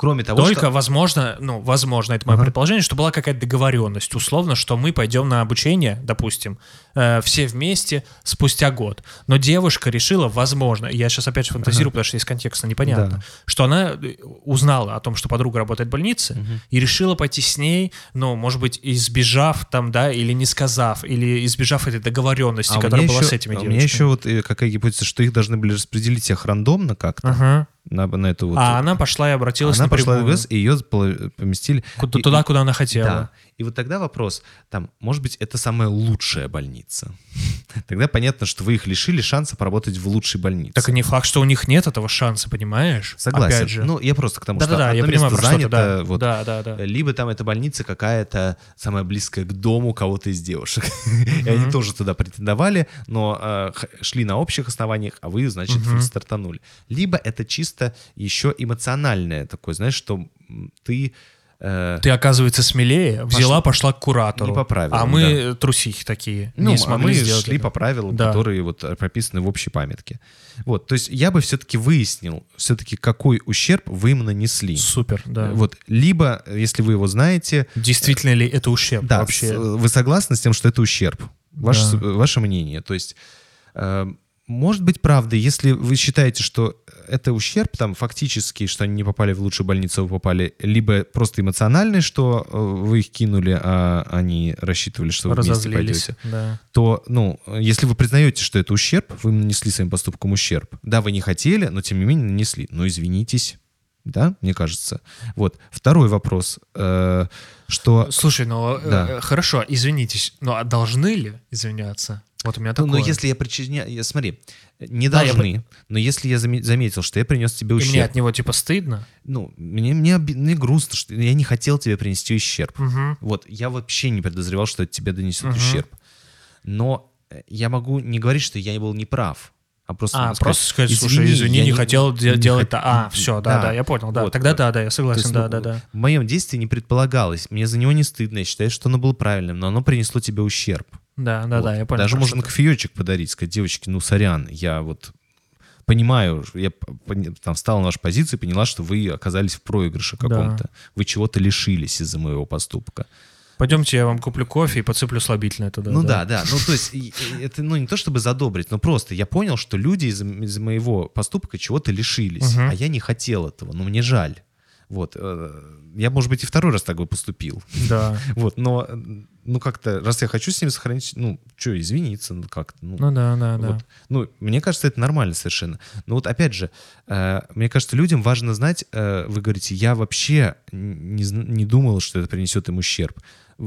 Кроме того, Только, что... возможно, ну, возможно, это мое Ага. предположение, что была какая-то договоренность, условно, что мы пойдем на обучение, допустим, э, все вместе спустя год. Но девушка решила, возможно, я сейчас опять фантазирую, потому что из контекста непонятно, Да. что она э, узнала о том, что подруга работает в больнице, и решила пойти с ней, ну, может быть, избежав там, да, или не сказав, или избежав этой договоренности, А которая была еще- с этими а У меня еще вот э, какая гипотеза, что их должны были распределить всех рандомно как-то Ага. на, на эту вот... А она пошла и обратилась она пошла в напрямую. ГЭС, и ее поместили... Куда- И- туда, куда она хотела. Да. И вот тогда вопрос, там, может быть, это самая лучшая больница. <laughs> Тогда понятно, что вы их лишили шанса поработать в лучшей больнице. Так и не факт, что у них нет этого шанса, понимаешь? Согласен. Опять же. Ну, я просто к тому, Да-да-да, что я одно понимаю, место что ты, занято, да. вот, Да, да, да. либо там эта больница какая-то самая близкая к дому кого-то из девушек. <laughs> И они тоже туда претендовали, но э, шли на общих основаниях, а вы, значит, стартанули. Либо это чисто еще эмоциональное такое, знаешь, что ты... э, Ты, оказывается, смелее, взяла, пошла к куратору. Не по правилам, А мы трусихи такие, Ну, не а смогли мы сделать шли это. по правилам, Да. которые вот прописаны в общей памятке. Вот, то есть я бы все-таки выяснил, все-таки какой ущерб вы им нанесли. Супер, да. Вот, либо, если вы его знаете, Действительно ли это ущерб да, вообще? вы согласны с тем, что это ущерб? Ваше, Да. ваше мнение. То есть, э, может быть, правда, если вы считаете, что это ущерб, там, фактически, что они не попали в лучшую больницу, вы попали, либо просто эмоциональный, что э, вы их кинули, а они рассчитывали, что вы вместе пойдете, Да. то, ну, если вы признаете, что это ущерб, вы нанесли своим поступком ущерб. Да, вы не хотели, но тем не менее нанесли. Ну, извинитесь. Да, мне кажется. Вот. Второй вопрос, э, что... Слушай, ну э, Да. э, хорошо, извинитесь, но а должны ли извиняться? Вот у меня Ну, такое. но если я причиняю... я- Смотри, не Да, я должны, но если я заме- заметил, что я принес тебе И мне ущерб, от него типа стыдно. ну, мне, мне, мне грустно, что я не хотел тебе принести ущерб. Мгм. Вот, я вообще не подозревал, что это тебе донесет Мгм. ущерб. Но э, я могу не говорить, что я был неправ, а просто, А, сказать, просто сказать, слушай, извини, я не хотел де- не делать-то. хот- А, все, да, да, я понял, да. Вот, Тогда да, да, я согласен, есть, да, ну, да, да. В моем действии не предполагалось. Мне за него не стыдно. Я считаю, что оно было правильным, но оно принесло тебе ущерб. Да, да, Вот. да, я понял. Даже можно кофеечек подарить, сказать, девочки, ну, сорян, я вот понимаю, я там встала на вашу позицию и поняла, что вы оказались в проигрыше Да. каком-то. Вы чего-то лишились из-за моего поступка. Пойдемте, я вам куплю кофе и подсыплю слабительное туда. ну да, да. Ну, то есть, это ну, не то чтобы задобрить, но просто я понял, что люди из-за из моего поступка чего-то лишились, Мгм. а я не хотел этого, но мне жаль. Вот. э, Я, может быть, и второй раз так бы поступил. Да. <laughs> Вот, но, э, ну, как-то, раз я хочу с ними сохранить, ну, что, извиниться, ну, как-то. Ну, Ну да, да, да. Вот. Ну, мне кажется, это нормально совершенно. Но вот опять же, э, мне кажется, людям важно знать, вы говорите, я вообще не, не думал, что это принесет им ущерб.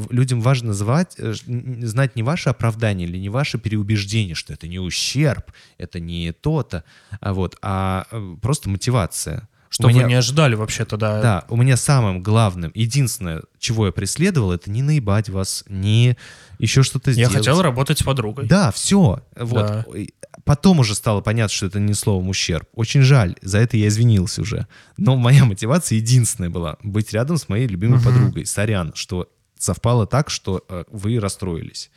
Людям важно звать, знать не ваше оправдание или не ваше переубеждение, что это не ущерб, это не то-то, а, вот, а просто мотивация. Что меня- вы не ожидали вообще-то, да. да, у меня самым главным, единственное, чего я преследовал, это не наебать вас, не еще что-то Я сделать. хотел работать с подругой. Да, все. Вот. Да. Потом уже стало понятно, что это не словом ущерб. Очень жаль, за это я извинился уже. Но моя мотивация единственная была быть рядом с моей любимой Мгм. подругой. Сорян, что совпало так, что э, вы расстроились.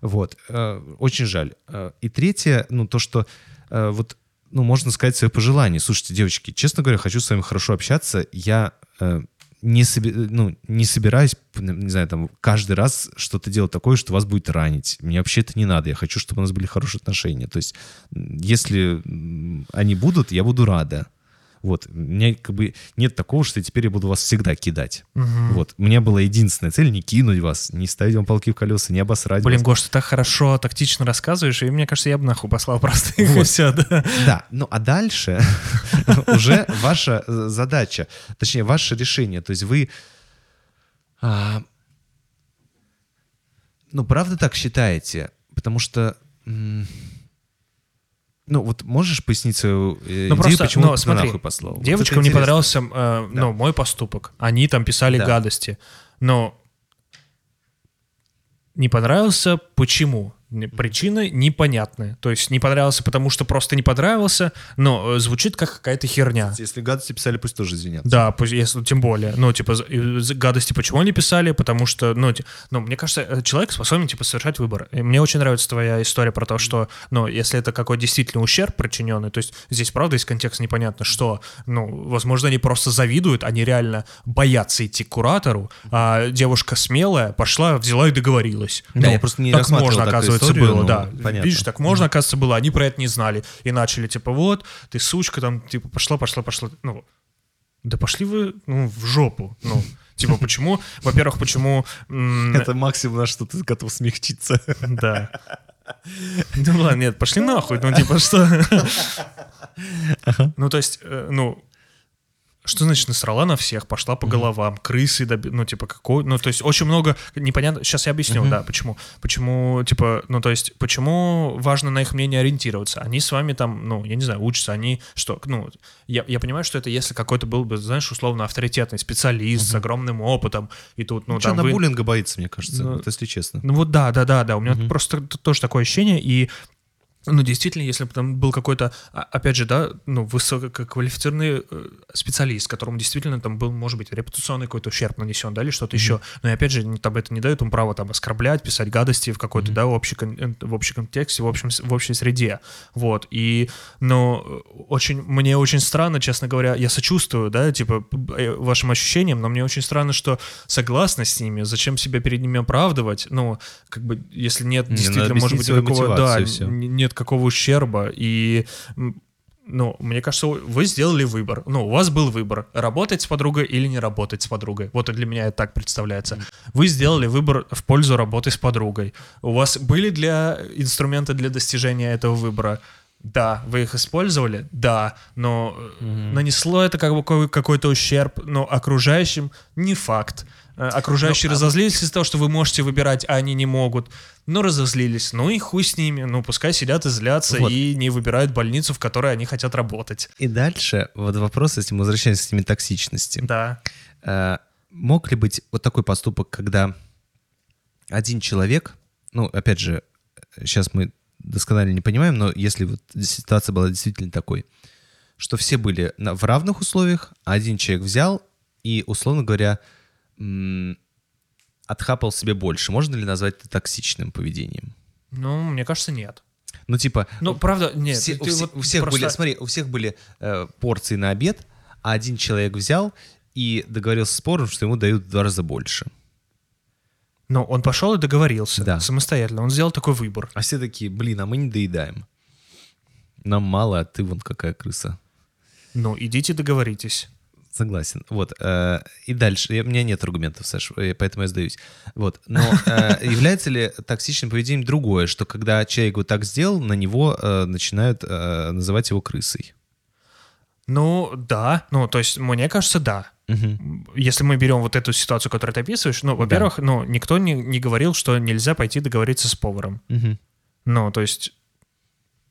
Вот. э, очень жаль. Э, и третье, ну, то, что э, вот, ну, можно сказать свое пожелание. Слушайте, девочки, честно говоря, хочу с вами хорошо общаться. Я э, не, соби- ну, не собираюсь, не знаю, там, каждый раз что-то делать такое, что вас будет ранить. Мне вообще это не надо. Я хочу, чтобы у нас были хорошие отношения. То есть, если они будут, я буду рада. Вот. У меня как бы нет такого, что теперь я буду вас всегда кидать. Мгм. Вот. У меня была единственная цель не кинуть вас, не ставить вам палки в колеса, не обосрать Блин, вас. Гош, ты так хорошо, тактично рассказываешь, и мне кажется, я бы нахуй послал <laughs> просто их Вот. все, да. Да, ну а дальше <laughs> уже ваша э, задача, точнее, ваше решение. То есть вы... а, ну, правда так считаете? Потому что... Ну, вот можешь пояснить свою э, Ну, идею, просто, почему ну, ты смотри, нахуй послал? Вот Девочкам это не интересно. понравился э, ну, мой поступок. Они там писали Да. гадости. Но не понравился почему? Причины непонятные. То есть не понравился, потому что просто не понравился, но э, звучит как какая-то херня. Если гадости писали, пусть тоже извинятся. Да, пусть- если, тем более. Ну, типа, за гадости почему они писали? Потому что, ну, ну, мне кажется, э, человек способен, типа, совершать выбор. И мне очень нравится твоя история про то, что, ну, если это какой действительно ущерб причиненный, то есть здесь, правда, из контекста непонятно, что, ну, возможно, они просто завидуют, они реально боятся идти к куратору, а девушка смелая пошла, взяла и договорилась. Да, Ну, я просто не так можно, оказывается, историю, было, ну, да. понятно. Видишь, так можно, оказывается, было. Они про это не знали. И начали, типа, вот, ты сучка, там, типа, пошла, пошла, пошла. Ну, да пошли вы, ну, в жопу. Ну, <laughs> типа, почему? Во-первых, почему... Это максимум, на что ты готов смягчиться. Да. Ну ладно, нет, пошли нахуй, ну типа что? <laughs> Ну то есть, э, ну, что значит насрала на всех, пошла по головам, крысы, доби- ну типа какой, ну то есть очень много непонятно. Сейчас я объясню, да, почему, почему типа, ну то есть почему важно на их мнение ориентироваться. Они с вами там, ну я не знаю, учатся, они что, ну я, я понимаю, что это если какой-то был бы, знаешь, условно авторитетный специалист с огромным опытом и тут, ну Ну, что, там на вы- буллинга боится, мне кажется, Ну, вот если честно. ну вот да, да, да, да. У меня просто т- тоже такое ощущение, и ну, действительно, если бы там был какой-то, а- опять же, да, ну, высококвалифицированный э, специалист, которому действительно там был, может быть, репутационный какой-то ущерб нанесен, да, или что-то еще. Но и опять же, там это не дает ему права там оскорблять, писать гадости в какой-то, да, общий, э, в общем контексте, в, общем, в общей среде. Вот. И, ну, э, очень, мне очень странно, честно говоря, я сочувствую, да, типа, э, вашим ощущениям, но мне очень странно, что согласна с ними, зачем себя перед ними оправдывать, ну, как бы, если нет Не, надо действительно, может быть, никакого, да, нет какого ущерба, и ну, мне кажется, вы сделали выбор. Ну, у вас был выбор, работать с подругой или не работать с подругой. Вот для меня это так представляется. Вы сделали выбор в пользу работы с подругой. У вас были для инструменты для достижения этого выбора? Да, вы их использовали? Да, но э, нанесло это как бы какой- какой-то ущерб, но окружающим не факт. Э, Окружающие Ну, а- разозлились из-за того, что вы можете выбирать, а они не могут. Ну, разозлились. Ну и хуй с ними. Ну, пускай сидят и злятся Вот. и не выбирают больницу, в которой они хотят работать. И дальше вот вопрос, если мы возвращаемся к теме токсичности. Да. Э, Мог ли быть вот такой поступок, когда один человек, ну, опять же, сейчас мы досконально не понимаем, но если вот ситуация была действительно такой, что все были на- в равных условиях, а один человек взял и, условно говоря, отхапал себе больше. Можно ли назвать это токсичным поведением? Ну, мне кажется, нет. Ну, типа, Ну, правда, нет. все- у, все- вот у всех просто- были, смотри, у всех были э, порции на обед, а один человек взял и договорился с поваром, что ему дают в два раза больше. Ну, он пошел и договорился Да. самостоятельно. Он сделал такой выбор. А все такие, блин, а мы не доедаем. Нам мало, а ты вон какая крыса. Ну, идите договоритесь. Согласен. Вот. э, и дальше. Я- У меня нет аргументов, Саш, э, поэтому я сдаюсь. Вот. Но э, <laughs> является ли токсичным поведением другое, что когда человек вот так сделал, на него э, начинают э, называть его крысой? Ну, да. Ну, то есть, мне кажется, да. Мгм. Если мы берем вот эту ситуацию, которую ты описываешь, ну, во-первых, ну, никто не, не говорил, что нельзя пойти договориться с поваром. Мгм. Ну, то есть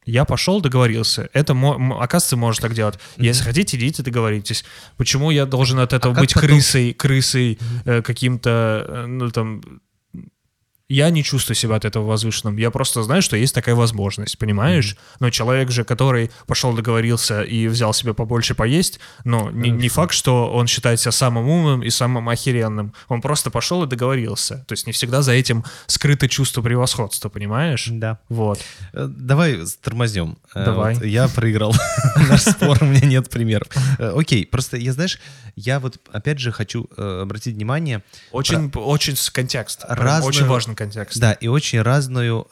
я пошел, договорился. Это, оказывается, может так делать. Если хотите, идите, договоритесь. Почему я должен от этого как быть потом- крысой, крысой э, каким-то, э, ну, там... Я не чувствую себя от этого возвышенным. Я просто знаю, что есть такая возможность, понимаешь? Но человек же, который пошел договорился и взял себе побольше поесть, но не, не факт, что он считает себя самым умным и самым охеренным. Он просто пошел и договорился. То есть не всегда за этим скрыто чувство превосходства, понимаешь? Да. Вот. Э, Давай тормознем. Э, Давай. вот я проиграл <laughs> наш спор, у меня нет примеров. Э, Окей, просто я, знаешь, я вот опять же хочу обратить внимание, Очень, очень контекст. Очень важный контекст. да, и очень разную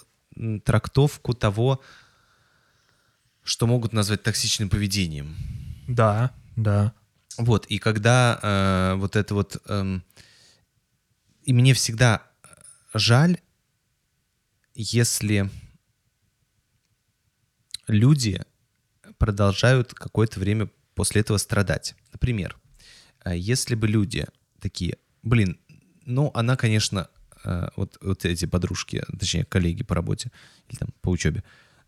трактовку того, что могут назвать токсичным поведением. Да, да. Вот, и когда э, вот это вот... эм, и мне всегда жаль, если люди продолжают какое-то время после этого страдать. Например, э, если бы люди такие, блин, ну, она, конечно, э, вот, вот эти подружки, точнее, коллеги по работе или там по учебе,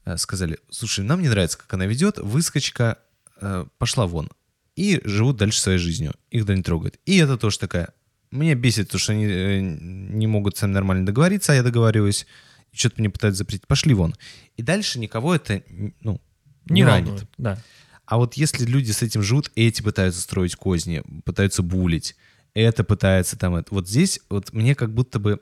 э, сказали, слушай, нам не нравится, как она ведет, выскочка э, пошла вон. И живут дальше своей жизнью. Их да не трогает. И это тоже такая, меня бесит то, что они э, не могут сами нормально договориться, а я договариваюсь, и что-то мне пытаются запретить. Пошли вон. И дальше никого это, ну, не, ранит. волнует, Да. А вот если люди с этим живут, эти пытаются строить козни, пытаются булить, это пытается там... это- Вот здесь вот мне как будто бы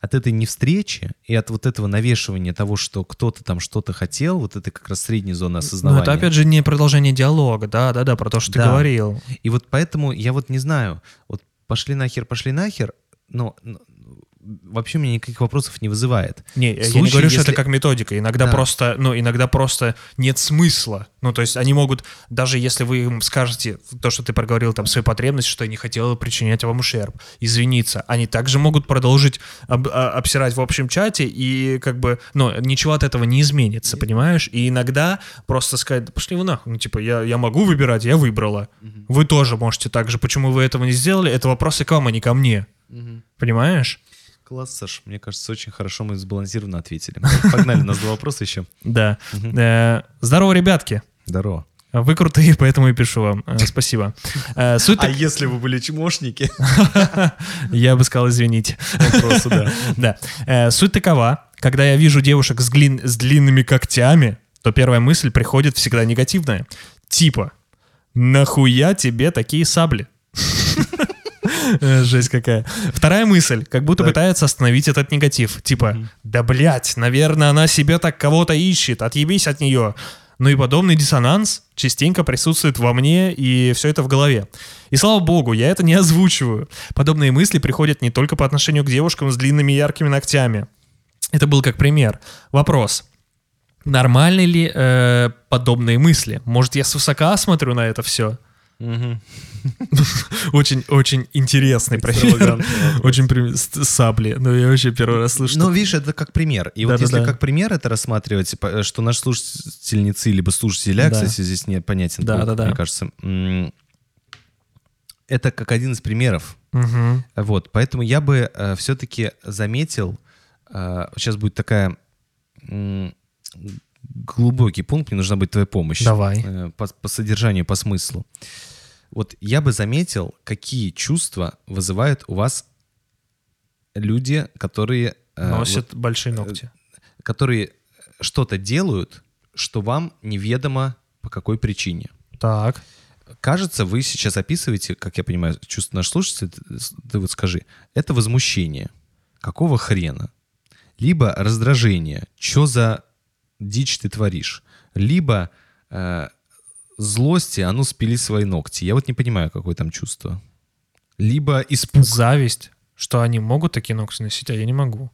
от этой невстречи и от вот этого навешивания того, что кто-то там что-то хотел, вот это как раз средняя зона Но осознавания. это опять же не продолжение диалога, да, да, да, про то, что ты Да. говорил. И вот поэтому я вот не знаю, вот пошли нахер, пошли нахер, но но вообще у меня никаких вопросов не вызывает. Не, я не говорю, что если- это как методика. Иногда Да. просто, ну, иногда просто нет смысла. Ну, то есть они могут, даже если вы им скажете то, что ты проговорил, там, свои потребности, что я не хотела причинять вам ущерб, извиниться, они также могут продолжить об- а- обсирать в общем чате, и как бы, ну, ничего от этого не изменится, понимаешь? И иногда просто сказать, «Да пошли вы нахуй, ну, типа, я, я могу выбирать, я выбрала. Вы тоже можете так же. Почему вы этого не сделали? Это вопросы к вам, а не ко мне. Понимаешь? Класс, Саш, мне кажется, очень хорошо мы сбалансированно ответили. <laughs> Погнали, у нас два вопроса еще. Да. Э, Здорово, ребятки. Здорово. Вы крутые, <laughs> поэтому и пишу вам. Э, Спасибо. Э, Суть А так- если вы были чмошники? <laughs> Я бы сказал, извините. Вопросы, да. Да. Суть такова. Когда я вижу девушек с, глин- с длинными когтями, то первая мысль приходит всегда негативная. Типа, нахуя тебе такие сабли? Э, Жесть какая. Вторая мысль, как будто Так. пытается остановить этот негатив. Типа, да блять, наверное, она себе так кого-то ищет, отъебись от нее. Ну и подобный диссонанс частенько присутствует во мне, и все это в голове. И слава богу, я это не озвучиваю. Подобные мысли приходят не только по отношению к девушкам с длинными яркими ногтями. Это был как пример. Вопрос. Нормальны ли э, подобные мысли? Может, я свысока смотрю на это все? <laughs> Очень, очень интересный пример. Очень сабли. Ну, я вообще первый раз слышу. Но видишь, это как пример. И вот если как пример это рассматривать, по- что наши слушательницы либо слушателя, кстати, здесь не понятен, Да, круг, да, да. мне кажется, это как один из примеров. Вот, поэтому я бы все-таки заметил, сейчас будет такая глубокий пункт, мне нужна будет твоя помощь. Давай. Э, По, по содержанию, по смыслу. Вот я бы заметил, какие чувства вызывают у вас люди, которые, э, Носят большие ногти. вот, которые что-то делают, что вам неведомо по какой причине. Так. Кажется, вы сейчас описываете, как я понимаю, чувство наших слушателей, ты, ты вот скажи, это возмущение. Какого хрена? Либо раздражение. Что за дичь ты творишь? Либо э, злости, а ну спили свои ногти. Я вот не понимаю, какое там чувство. Либо испуг. Зависть, что они могут такие ногти носить, а я не могу.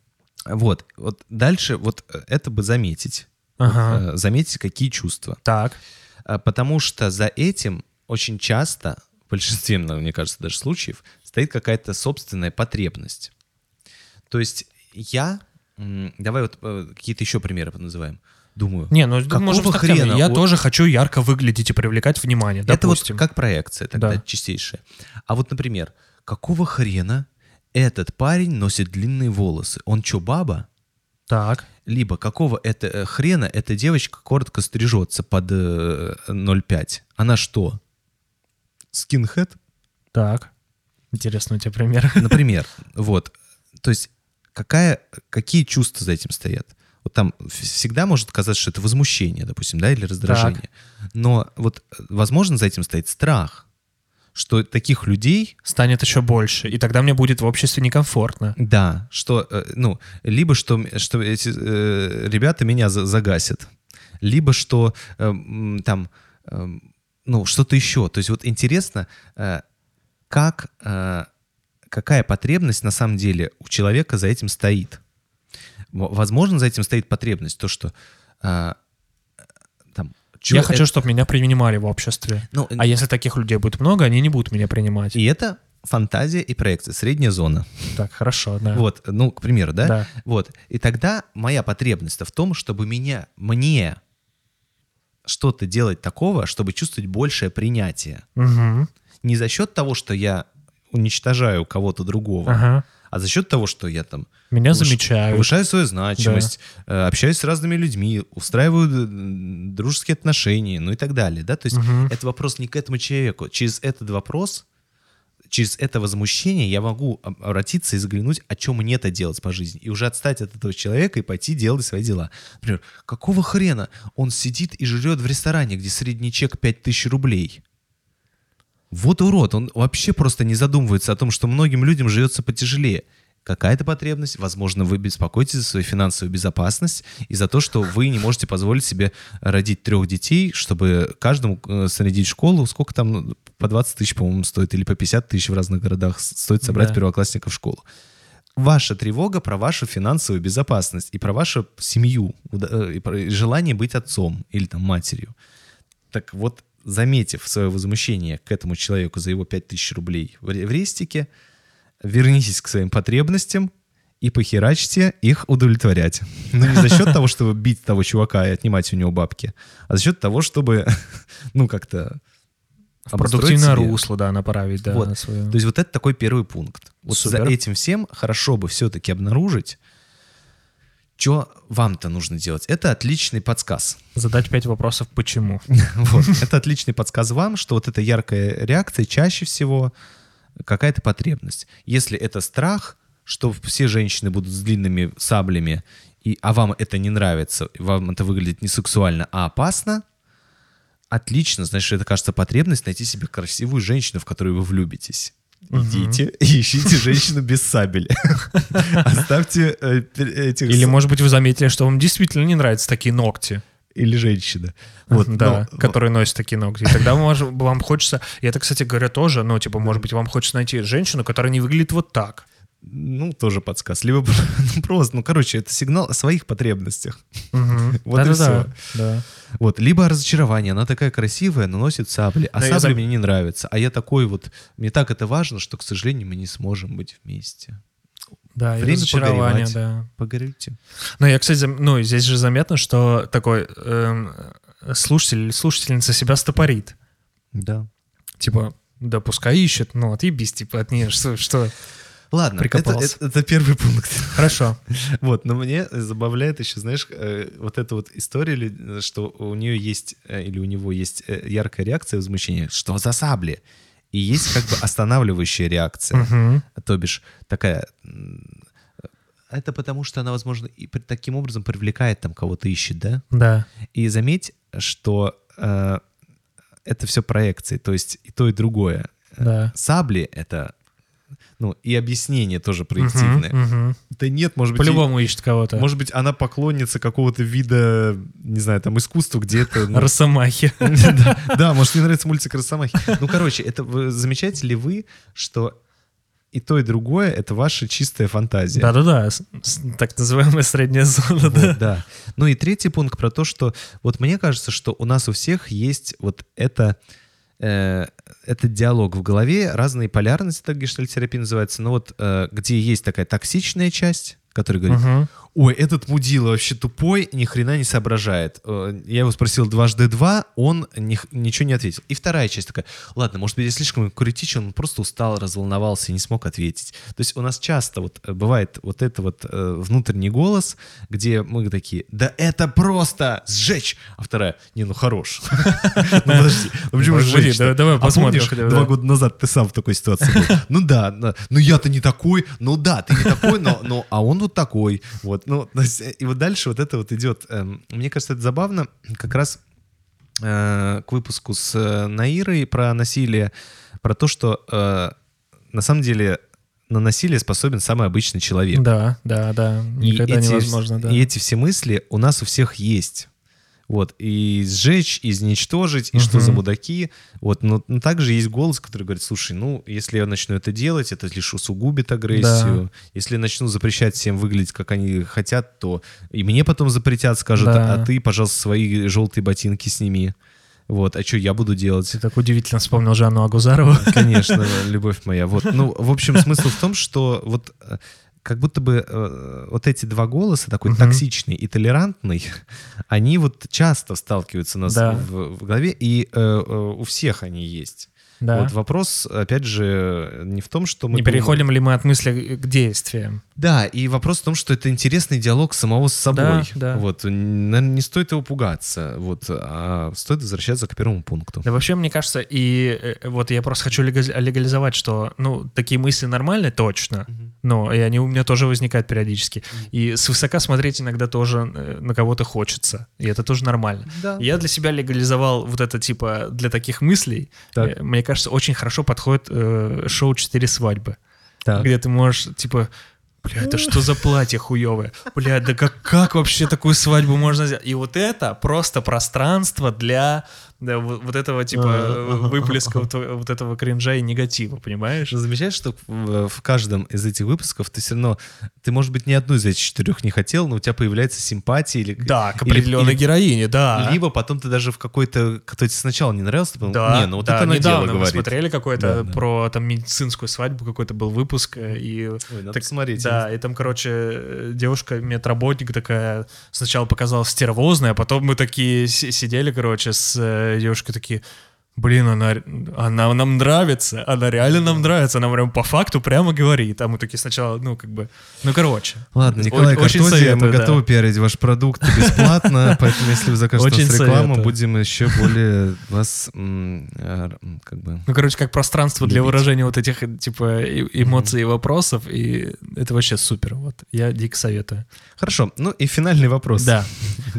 Вот, вот дальше вот э, это бы заметить. Ага. Э, заметить, какие чувства. Так. А, Потому что за этим очень часто, в большинстве, ну, мне кажется, даже случаев, стоит какая-то собственная потребность. То есть я... Давай вот э, какие-то еще примеры называем. Думаю. Не, ну Какого можем хрена? Я Вот- тоже хочу ярко выглядеть и привлекать внимание, Это вот допустим. как проекция тогда Да. чистейшая. А вот, например, какого хрена этот парень носит длинные волосы? Он что, баба? Так. Либо какого это э, хрена эта девочка коротко стрижется под э, 0,5? Она что? Скинхед? Так. Интересный у тебя пример. Например, <laughs> вот. То есть какая, какие чувства за этим стоят? Вот там всегда может казаться, что это возмущение, допустим, да, или раздражение. Но вот, э, возможно, за этим стоит страх, что таких людей, Станет еще больше, и тогда мне будет в обществе некомфортно. да, что, э, ну, либо что, что эти э, ребята меня за- загасят, либо что э, там, э, ну, что-то еще. То есть вот интересно, э, как, э, какая потребность на самом деле у человека за этим стоит. Возможно, за этим стоит потребность, то, что э, там... чё я это- хочу, чтобы меня принимали в обществе. Ну, А если таких людей будет много, они не будут меня принимать. И это фантазия и проекция, средняя зона. Так, хорошо, да. Вот, ну, к примеру, да? Да. Вот. И тогда моя потребность в том, чтобы меня, мне что-то делать такого, чтобы чувствовать большее принятие. Мгм. Не за счет того, что я уничтожаю кого-то другого, Ага. А за счет того, что я там Меня повыш- замечают. повышаю свою значимость, э, общаюсь с разными людьми, устраиваю м, дружеские отношения, ну и так далее, да, то есть Мгм. это вопрос не к этому человеку, через этот вопрос, через это возмущение я могу об- обратиться и заглянуть, о чем мне-то делать по жизни, и уже отстать от этого человека и пойти делать свои дела. Например, какого хрена он сидит и жрет в ресторане, где средний чек 5000 рублей? Вот урод, он вообще просто не задумывается о том, что многим людям живется потяжелее. Какая-то потребность, возможно, вы беспокоитесь за свою финансовую безопасность и за то, что вы не можете позволить себе родить трех детей, чтобы каждому э, снарядить школу. Сколько там, ну, по 20 тысяч, по-моему, стоит, или по 50 тысяч в разных городах стоит собрать Да. первоклассников в школу. Ваша тревога про вашу финансовую безопасность и про вашу семью, э, и про желание быть отцом или там матерью. Так вот, заметив свое возмущение к этому человеку за его 5000 рублей в ре- в рестике, вернитесь к своим потребностям и похерачьте их удовлетворять. Но не за счет того, чтобы бить того чувака и отнимать у него бабки, а за счет того, чтобы, <laughs> ну, как-то В продуктивное русло, да, направить, да, Вот. свою. То есть вот это такой первый пункт. Вот Супер. за этим всем хорошо бы все-таки обнаружить, что вам-то нужно делать. Это отличный подсказ. Задать пять вопросов «почему?». <laughs> Вот. Это отличный подсказ вам, что вот эта яркая реакция чаще всего какая-то потребность. Если это страх, что все женщины будут с длинными саблями, и, а вам это не нравится, вам это выглядит не сексуально, а опасно, отлично, значит, это, кажется, потребность найти себе красивую женщину, в которую вы влюбитесь. Идите и ищите женщину без сабель. <laughs> Оставьте э, этих... Или, может быть, вы заметили, что вам действительно не нравятся такие ногти. Или женщина. Вот, да, но- которые носят такие ногти. И тогда мож- вам хочется, и это, кстати говоря, тоже, ну, типа, может быть, вам хочется найти женщину, которая не выглядит вот так. Ну, тоже подсказ. Либо <laughs> ну, просто, ну, короче, это сигнал о своих потребностях. Мгм. <laughs> Вот и Да-да-да, всё. да. Вот. Либо разочарование. Она такая красивая, но носит сабли. А Да, я сабли зам- мне не нравятся. А я такой вот... Мне так это важно, что, к сожалению, мы не сможем быть вместе. Да, и Время разочарование, погоревать. да. Погорюйте. Ну, я, кстати, зам- ну, здесь же заметно, что такой эм, слушатель или слушательница себя стопорит. Да. Типа, да пускай ищет, ну, отъебись, типа, от нее, что, что. Ладно, это, это- это первый пункт. <laughs> Хорошо. Вот, но мне забавляет еще, знаешь, э, вот эта вот история, что у нее есть, э, или у него есть э, яркая реакция возмущения, что за сабли? И есть как бы останавливающая реакция. То бишь такая... Это потому, что она, возможно, и таким образом привлекает там кого-то ищет, да? Да. И заметь, что э, это все проекции, то есть и то, и другое. Да. Сабли — это... Ну, и объяснение тоже проективное. Мгм, мгм. Да нет, может быть... По-любому ищет кого-то. может быть, она поклонница какого-то вида, не знаю, там, искусства где-то. ну, Росомахи. <laughs> да, может, мне нравится мультик Росомахи. Ну, короче, это замечаете ли вы, что и то, и другое — это ваша чистая фантазия? Да-да-да, так называемая средняя зона, Вот, да. да. Ну и третий пункт про то, что вот мне кажется, что у нас у всех есть вот это, э, этот диалог в голове, разные полярности, так гештальтерапия называется, но вот э, где есть такая токсичная часть, которая говорит, Мгм. Ой, этот мудила вообще тупой, ни хрена не соображает. Э, Я его спросил дважды два, он ни ничего не ответил. И вторая часть такая, ладно, может быть, я слишком критичен, он просто устал, разволновался и не смог ответить. То есть у нас часто вот э, бывает вот это вот э, внутренний голос, где мы такие, да это просто сжечь, а вторая, не, ну хорош. <laughs> Ну подожди, ну почему сжечь? давай- А посмотрим два да. года назад ты сам в такой ситуации был? Ну да, ну я-то не такой, ну да, ты не такой, но, но а он вот такой. Вот, ну, то есть, и вот дальше вот это вот идет. эм, Мне кажется, это забавно, как раз э, к выпуску с э, Наирой про насилие, про то, что э, на самом деле на насилие способен самый обычный человек. Да, да, да. И Никогда эти, невозможно, да. И эти все мысли у нас у всех есть. Вот, и сжечь, изничтожить, и что Мгм. за мудаки. Вот, но, но также есть голос, который говорит, слушай, ну, если я начну это делать, это лишь усугубит агрессию. Если я начну запрещать всем выглядеть, как они хотят, то и мне потом запретят, скажут, Да. а ты, пожалуйста, свои желтые ботинки сними. Вот, а что я буду делать? Ты так удивительно вспомнил Жанну Агузарову. Конечно, любовь моя. Вот, ну, в общем, смысл в том, что вот э, как будто бы э, вот эти два голоса, такой Мгм. токсичный и толерантный, <laughs> они вот часто сталкиваются у нас Да. в, в голове, и э, э, у всех они есть. Да. Вот вопрос, опять же, не в том, что мы... Не думаем- переходим ли мы от мысли к действиям? Да, и вопрос в том, что это интересный диалог самого с собой. Да, да. Вот, наверное, не стоит его пугаться, вот, а стоит возвращаться к первому пункту. Да вообще, мне кажется, и э, вот я просто хочу лега- легализовать, что, ну, такие мысли нормальные, точно, но и они у меня тоже возникают периодически. И свысока смотреть иногда тоже э, на кого-то хочется, и это тоже нормально. Да. Я для себя легализовал вот это, типа, для таких мыслей, Так. э, мне кажется, очень хорошо подходит э, шоу «Четыре свадьбы», Так. где ты можешь, типа, Бля, это что за платье хуевое? Бля, да как, как вообще такую свадьбу можно сделать? И вот это просто пространство для да, вот, вот этого типа ага, выплеска вот, вот этого кринжа и негатива, понимаешь? Замечаешь, что в, в каждом из этих выпусков ты все равно, ты, может быть, ни одну из этих четырех не хотел, но у тебя появляется симпатия или... Да, к определенной или- героине, да. Либо потом ты даже в какой-то, который тебе сначала не нравился, ты подумал, Да, не, ну вот да, это дело недавно мы говорит. смотрели какой-то Да, да. про там медицинскую свадьбу, какой-то был выпуск, э, и Ой, надо Так, посмотреть. Да, и там, короче, э, девушка, медработник такая, сначала показалась стервозная, а потом мы такие си- сидели, короче, с э, девушкой такие, блин, она, она нам нравится, она реально нам нравится, она прям по факту прямо говорит. А мы такие сначала, ну, как бы, ну, короче. Ладно, Николай очень Картозия, мы советую, да. готовы пиарить ваш продукт бесплатно, <laughs> поэтому если вы закажете Очень нас рекламу, советую. будем еще более вас а, как бы... Ну, короче, как пространство для выражения вот этих, типа, эмоций и вопросов, и это вообще супер, вот. Я дико советую. Хорошо, ну и финальный вопрос. Да. <laughs>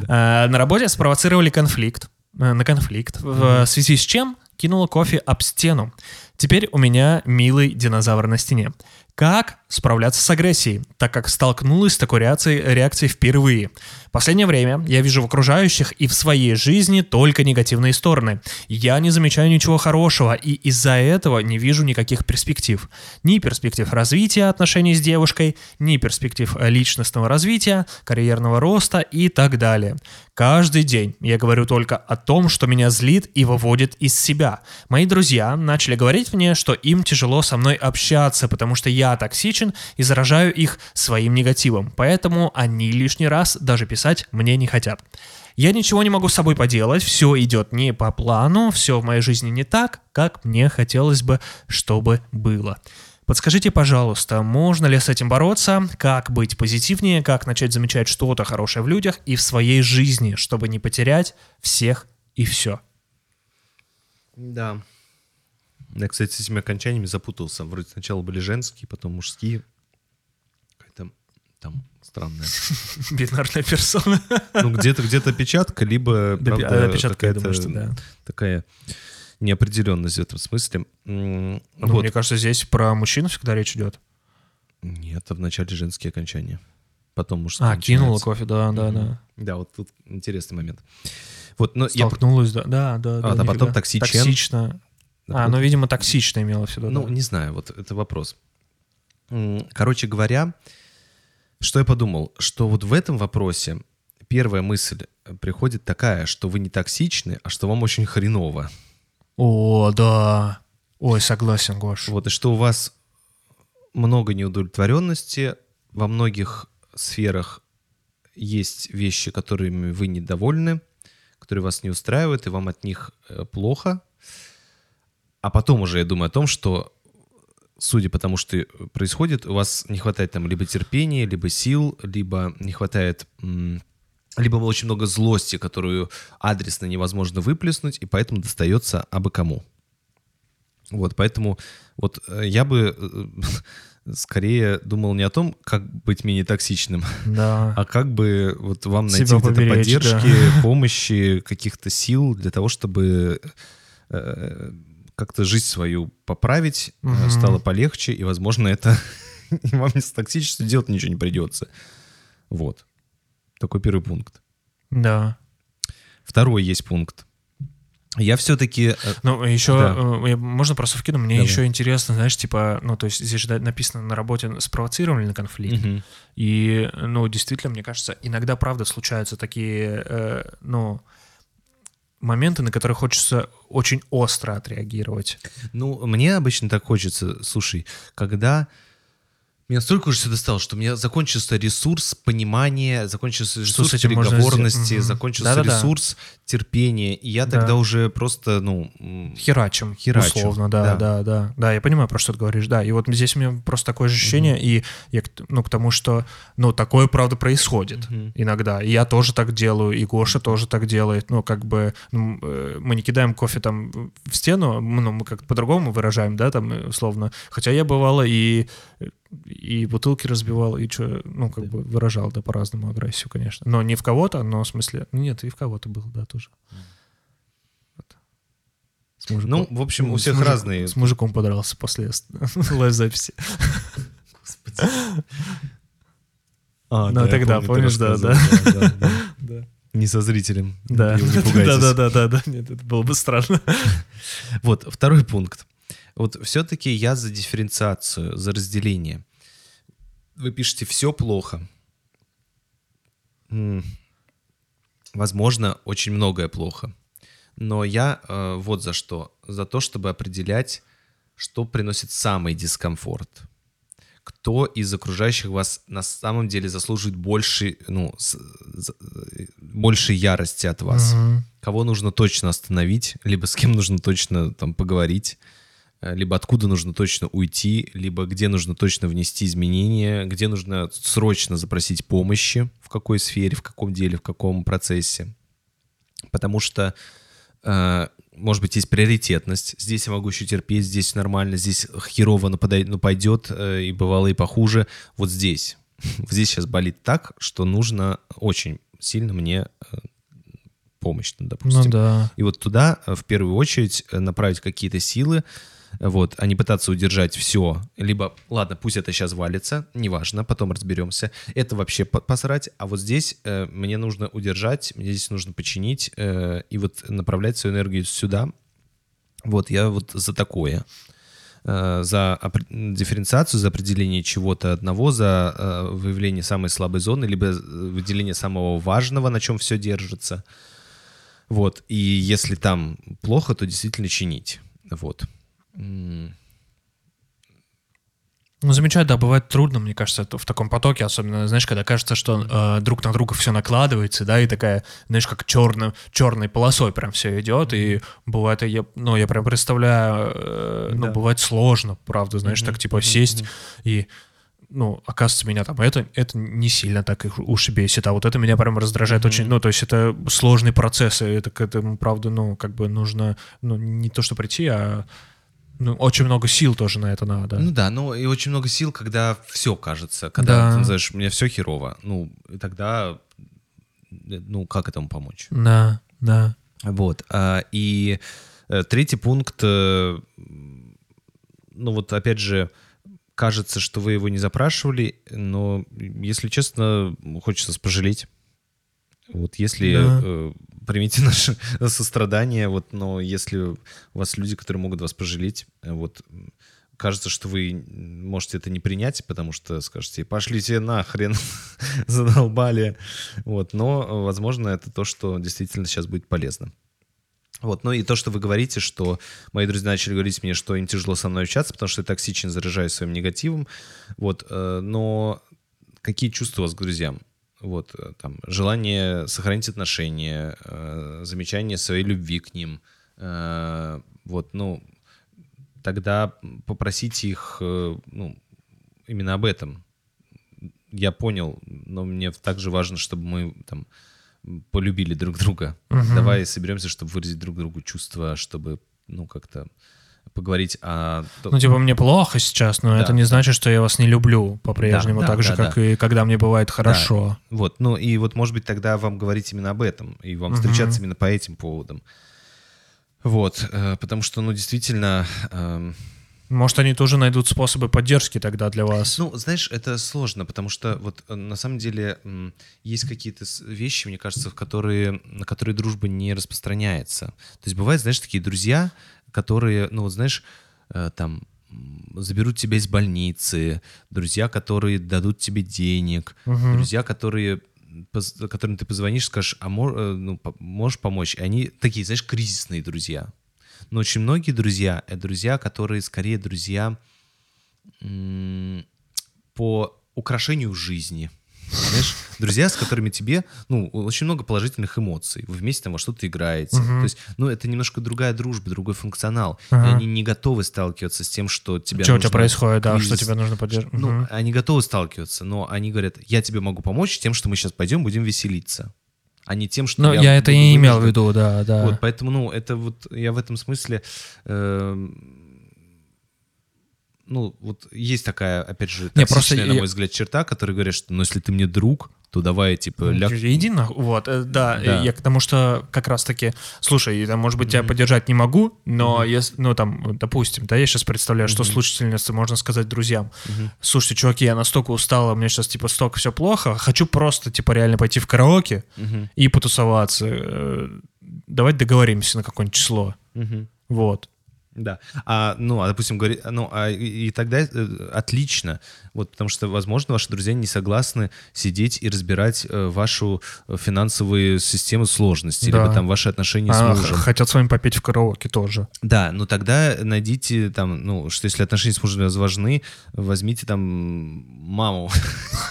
А, На работе спровоцировали конфликт. Э, На конфликт. В связи с чем кинула кофе об стену. Теперь у меня милый динозавр на стене. Как справляться с агрессией, так как столкнулась с такой реакцией, реакцией впервые? Последнее время я вижу в окружающих и в своей жизни только негативные стороны. Я не замечаю ничего хорошего, и из-за этого не вижу никаких перспектив. Ни перспектив развития отношений с девушкой, ни перспектив э, личностного развития, карьерного роста и так далее. Каждый день я говорю только о том, что меня злит и выводит из себя. Мои друзья начали говорить мне, что им тяжело со мной общаться, потому что я токсичен и заражаю их своим негативом. Поэтому они лишний раз даже писать мне не хотят. Я ничего не могу с собой поделать, все идет не по плану, все в моей жизни не так, как мне хотелось бы, чтобы было. Подскажите, пожалуйста, можно ли с этим бороться, как быть позитивнее, как начать замечать что-то хорошее в людях и в своей жизни, чтобы не потерять всех и все. Да. Я, кстати, с этими окончаниями запутался. Вроде сначала были женские, потом мужские. Какая-то там странная. <laughs> Бинарная персона. Ну, где-то где-то печатка, либо, Да, правда, а, печатка, я думаю, что да. такая неопределенность в этом смысле. Ну, вот. Мне кажется, здесь про мужчин всегда речь идет. Нет, а вначале женские окончания. Потом мужские А, кинула кофе, да, да, да. Да, вот тут интересный момент. Вот, но я... Столкнулась, да, да, да. А, да, потом токсичен. Токсично. А, ну, видимо, токсично имела в виду. Ну, да. не знаю, вот это вопрос. Короче говоря, что я подумал, что вот в этом вопросе первая мысль приходит такая, что вы не токсичны, а что вам очень хреново. О, да. Ой, согласен, Гош. Вот, и что у вас много неудовлетворенности, во многих сферах есть вещи, которыми вы недовольны, которые вас не устраивают, и вам от них э, плохо. А потом уже я думаю о том, что, судя по тому, что происходит, у вас не хватает там либо терпения, либо сил, либо не хватает... либо очень много злости, которую адресно невозможно выплеснуть, и поэтому достается абы кому. Вот, поэтому вот э, я бы э, скорее думал не о том, как быть менее токсичным, Да. а как бы вот вам найти Себя поберечь, поддержки, помощи, каких-то сил для того, чтобы э, как-то жизнь свою поправить, э, Мгм. стало полегче, и, возможно, это <laughs> и вам с токсичностью делать ничего не придется. Вот. Такой первый пункт. Да. Второй есть пункт. Я все-таки... Ну, еще, Да. э, можно просто вкину, мне Давай. еще интересно, знаешь, типа, ну, то есть здесь же написано на работе спровоцировали на конфликт, и, ну, действительно, мне кажется, иногда, правда, случаются такие, э, ну, моменты, на которые хочется очень остро отреагировать. Ну, мне обычно так хочется, слушай, когда Меня столько уже все достало, что у меня закончился ресурс понимания, закончился ресурс переговорности? Мгм. закончился Да-да-да. ресурс терпения. И я Да. тогда уже просто, ну... Херачим, Херачим, условно, да, да. да, да, да. я понимаю, про что ты говоришь, да. И вот здесь у меня просто такое же ощущение, и я, ну, к тому, что, ну, такое, правда, происходит Мгм. иногда. И я тоже так делаю, и Гоша тоже так делает. Ну, как бы, ну, э, мы не кидаем кофе там в стену, ну, мы как-то по-другому выражаем, да, там, э, условно. Хотя я бывало и и бутылки разбивал, и что, ну, как бы выражал, да, по-разному агрессию, конечно. Но не в кого-то, но в смысле... ну, Нет, и в кого-то был, да, тоже. Вот. С мужиком. Ну, в общем, у всех мужик- разные. С мужиком подрался после <laughs> лайв-записи. А, Ну, я тогда, помню, помнишь, да, да, да. <laughs> Да. Не со зрителем. Да. Не <laughs> Да, да, да, да, да. Нет, это было бы странно. Вот, второй пункт. Вот все-таки я за дифференциацию, за разделение. Вы пишете «все плохо». М, Возможно, очень многое плохо. Но я э, вот за что. За то, чтобы определять, что приносит самый дискомфорт. Кто из окружающих вас на самом деле заслуживает больше, ну, с- за- э, большей ярости от вас Мгм. кого нужно точно остановить, либо с кем нужно точно там поговорить, либо откуда нужно точно уйти, либо где нужно точно внести изменения, где нужно срочно запросить помощи, в какой сфере, в каком деле, в каком процессе. Потому что, э, может быть, есть приоритетность. Здесь я могу еще терпеть, здесь нормально, здесь херово нападает, ну, пойдет, э, и бывало и похуже. Вот здесь. <laughs> Здесь сейчас болит так, что нужно очень сильно мне э, помощь, ну, допустим. Ну да. И вот туда э, в первую очередь э, направить какие-то силы, э, вот, а не пытаться удержать все. Либо, ладно, пусть это сейчас валится, неважно, потом разберемся. Это вообще по- посрать, а вот здесь э, мне нужно удержать, мне здесь нужно починить э, и вот направлять свою энергию сюда. Вот, я вот за такое. Э, За дифференциацию, за определение чего-то одного, за э, выявление самой слабой зоны, либо э, выделение самого важного, на чем все держится. Вот. И если там плохо, то действительно чинить. Вот. Ну, замечать, да, бывает трудно, мне кажется, в таком потоке, особенно, знаешь, когда кажется, что э, друг на друга все накладывается, да, и такая, знаешь, как черно, черной полосой прям все идет, и бывает, я, ну, я прям представляю, э, ну, Да. бывает сложно, правда, знаешь, так, типа, сесть и ну, оказывается, меня там это, это не сильно так их уж и бесит, а вот это меня прям раздражает очень, ну, то есть это сложный процесс, и это к этому, правда, ну, как бы нужно, ну, не то, что прийти, а ну, очень много сил тоже на это надо. Ну да, ну и очень много сил, когда все кажется, когда Да. ты знаешь, у меня все херово. Ну, и тогда, э, ну, как этому помочь? Да, да. Вот. а, И э, третий пункт, э, ну вот опять же, кажется, что вы его не запрашивали, но, если честно, хочется пожалеть. Вот если Да. э, примите <laughs> наше сострадание, вот, но если у вас люди, которые могут вас пожалеть, э, вот, кажется, что вы можете это не принять, потому что скажете, пошлите нахрен, <laughs> задолбали. Вот, но, возможно, это то, что действительно сейчас будет полезно. Вот, ну и то, что вы говорите, что мои друзья начали говорить мне, что им тяжело со мной общаться, потому что я токсичен, заражаюсь своим негативом. Вот, э, но какие чувства у вас к друзьям? Вот, э, там, желание сохранить отношения, э, замечание своей любви к ним. э, вот, ну, тогда попросите их, ну, именно об этом. Я понял, но мне также важно, чтобы мы там полюбили друг друга. Мгм. Давай соберемся, чтобы выразить друг другу чувства, чтобы, ну, как-то поговорить о... Ну, типа, мне плохо сейчас, но Да. это не значит, что я вас не люблю по-прежнему, Да, да, так же, да, как да. и когда мне бывает хорошо. Вот, ну и вот, может быть, тогда вам говорить именно об этом, и вам Мгм. встречаться именно по этим поводам. Вот, э, потому что, ну, действительно, эм, Может, они тоже найдут способы поддержки тогда для вас. ну, знаешь, это сложно, потому что вот э, на самом деле есть какие-то вещи, мне кажется, в которые, на которые дружба не распространяется. То есть бывают, знаешь, такие друзья, которые, ну, вот знаешь, э, там заберут тебя из больницы, друзья, которые дадут тебе денег, Мгм. друзья, которые которым ты позвонишь, скажешь, а мо- э, ну, можешь помочь? И они такие, знаешь, кризисные друзья. Но очень многие друзья — это друзья, которые скорее друзья по украшению жизни. Знаешь, друзья, с которыми тебе, ну, очень много положительных эмоций. Вы вместе там во что-то играете. Мгм. То есть, ну, это немножко другая дружба, другой функционал. Ага. И они не готовы сталкиваться с тем, что тебе Что у тебя происходит, да, что тебе нужно поддерживать. Ну, они готовы сталкиваться, но они говорят, я тебе могу помочь тем, что мы сейчас пойдем, будем веселиться. А не тем, что Ну, я, это и буду не имел в виду, да, да. Вот, поэтому, ну, это вот, я в этом смысле, эм, ну, вот есть такая, опять же, Не, токсичная, просто на я- мой взгляд, черта, которые говорят, что, ну, если ты мне друг, то давай, типа, ляг... Иди нахуй. Вот, э, да, Да. я к тому, что как раз-таки, слушай, я, может быть, тебя поддержать не могу, но если, ну, там, допустим, да, я сейчас представляю, что слушательнице можно сказать друзьям, слушайте, чуваки, я настолько устала, меня сейчас, типа, столько все плохо, хочу просто, типа, реально пойти в караоке Мгм. и потусоваться. Э, Давайте договоримся на какое-нибудь число. Мгм. Вот. Да. А, ну, а, допустим, говорит, ну, а, и, и тогда э, отлично. Вот, потому что, возможно, ваши друзья не согласны сидеть и разбирать э, вашу э, финансовую систему сложности, Да. либо там ваши отношения А, с мужем. хотят с вами попеть в караоке тоже. Да, ну тогда найдите там, ну, что если отношения с мужем важны, возьмите там маму,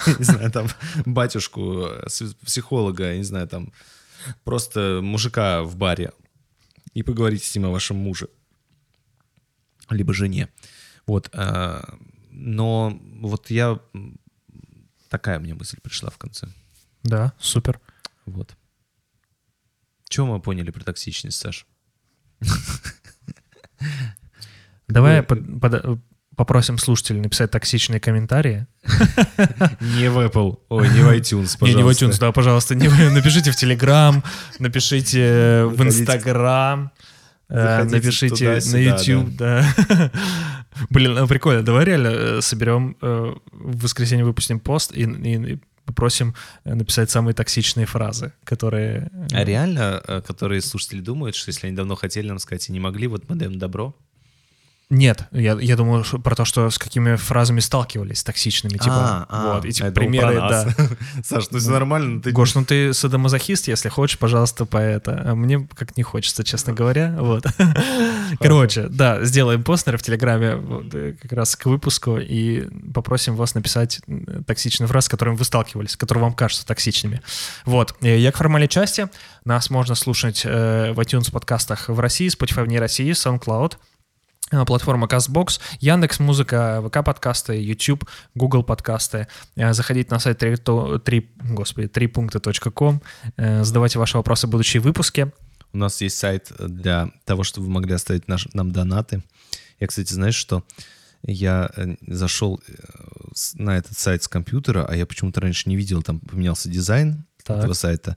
<laughs> не знаю, там батюшку, э, психолога, не знаю, там просто мужика в баре и поговорите с ним о вашем муже. Либо жене. Вот. а, Но вот я... Такая мне мысль пришла в конце. Да, супер. Вот. Чего мы поняли про токсичность, Саш? Давай под- под- попросим слушателей написать токсичные комментарии. Не в Apple, ой, не в iTunes, пожалуйста. Не, не в iTunes, да, пожалуйста. Не, в- напишите в Telegram, напишите в Заходите. Instagram, э, Заходите напишите туда-сюда, на YouTube, да. <laughs> Блин, ну прикольно. Давай реально э, соберем, э, в воскресенье выпустим пост и, и- попросим э, написать самые токсичные фразы, которые... А реально, которые слушатели думают, что если они давно хотели нам сказать и не могли, вот мы даем добро? Нет, я, я думаю что- про то, что с какими фразами сталкивались токсичными, типа, А, а, вот, и типа примеры, да. <laughs> Саш, ну все нормально, ты... Гош, ну ты садомазохист, если хочешь, пожалуйста, по это. А мне как не хочется, честно говоря. Вот. <laughs> Короче, да, сделаем постер в Телеграме вот, э, как раз к выпуску и попросим вас написать токсичные фразы, с которыми вы сталкивались, которые вам кажутся токсичными. Вот. Э, Я к формальной части. Нас можно слушать э, в iTunes подкастах в России, Spotify вне России, SoundCloud, платформа CastBox, Яндекс Музыка, ВК подкасты, YouTube, Google подкасты. Э, Заходите на сайт 3, господи, 3.com, э, задавайте ваши вопросы в будущие выпуски. У нас есть сайт для того, чтобы вы могли оставить наш, нам донаты. Я, кстати, знаешь, что я э, зашел э, на этот сайт с компьютера, а я почему-то раньше не видел, там поменялся дизайн Так. этого сайта.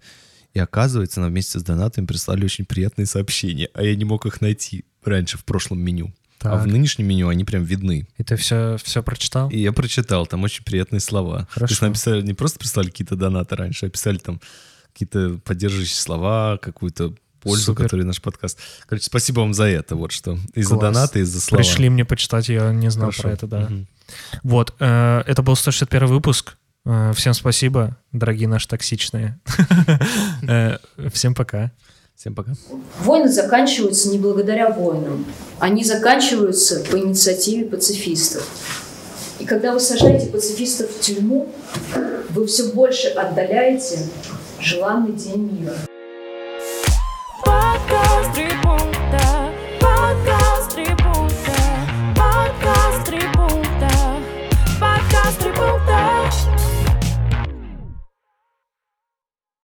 И оказывается, нам вместе с донатами прислали очень приятные сообщения, а я не мог их найти раньше в прошлом меню. А в Так. нынешнем меню они прям видны. И ты все, все прочитал? И я прочитал, там очень приятные слова. То Хорошо. есть нам писали, не просто прислали какие-то донаты раньше, а писали там какие-то поддерживающие слова, какую-то пользу, Супер. которую наш подкаст. Короче, спасибо вам за это, вот что. И за Класс. донаты, и за слова. Пришли мне почитать, я не знал Хорошо. про это, да. Мгм. Вот, э, это был 161 выпуск. Э, Всем спасибо, дорогие наши токсичные. <laughs> Э, Всем пока. Всем пока. Войны заканчиваются не благодаря воинам, Они заканчиваются по инициативе пацифистов. И когда вы сажаете пацифистов в тюрьму, вы все больше отдаляете желанный день мира.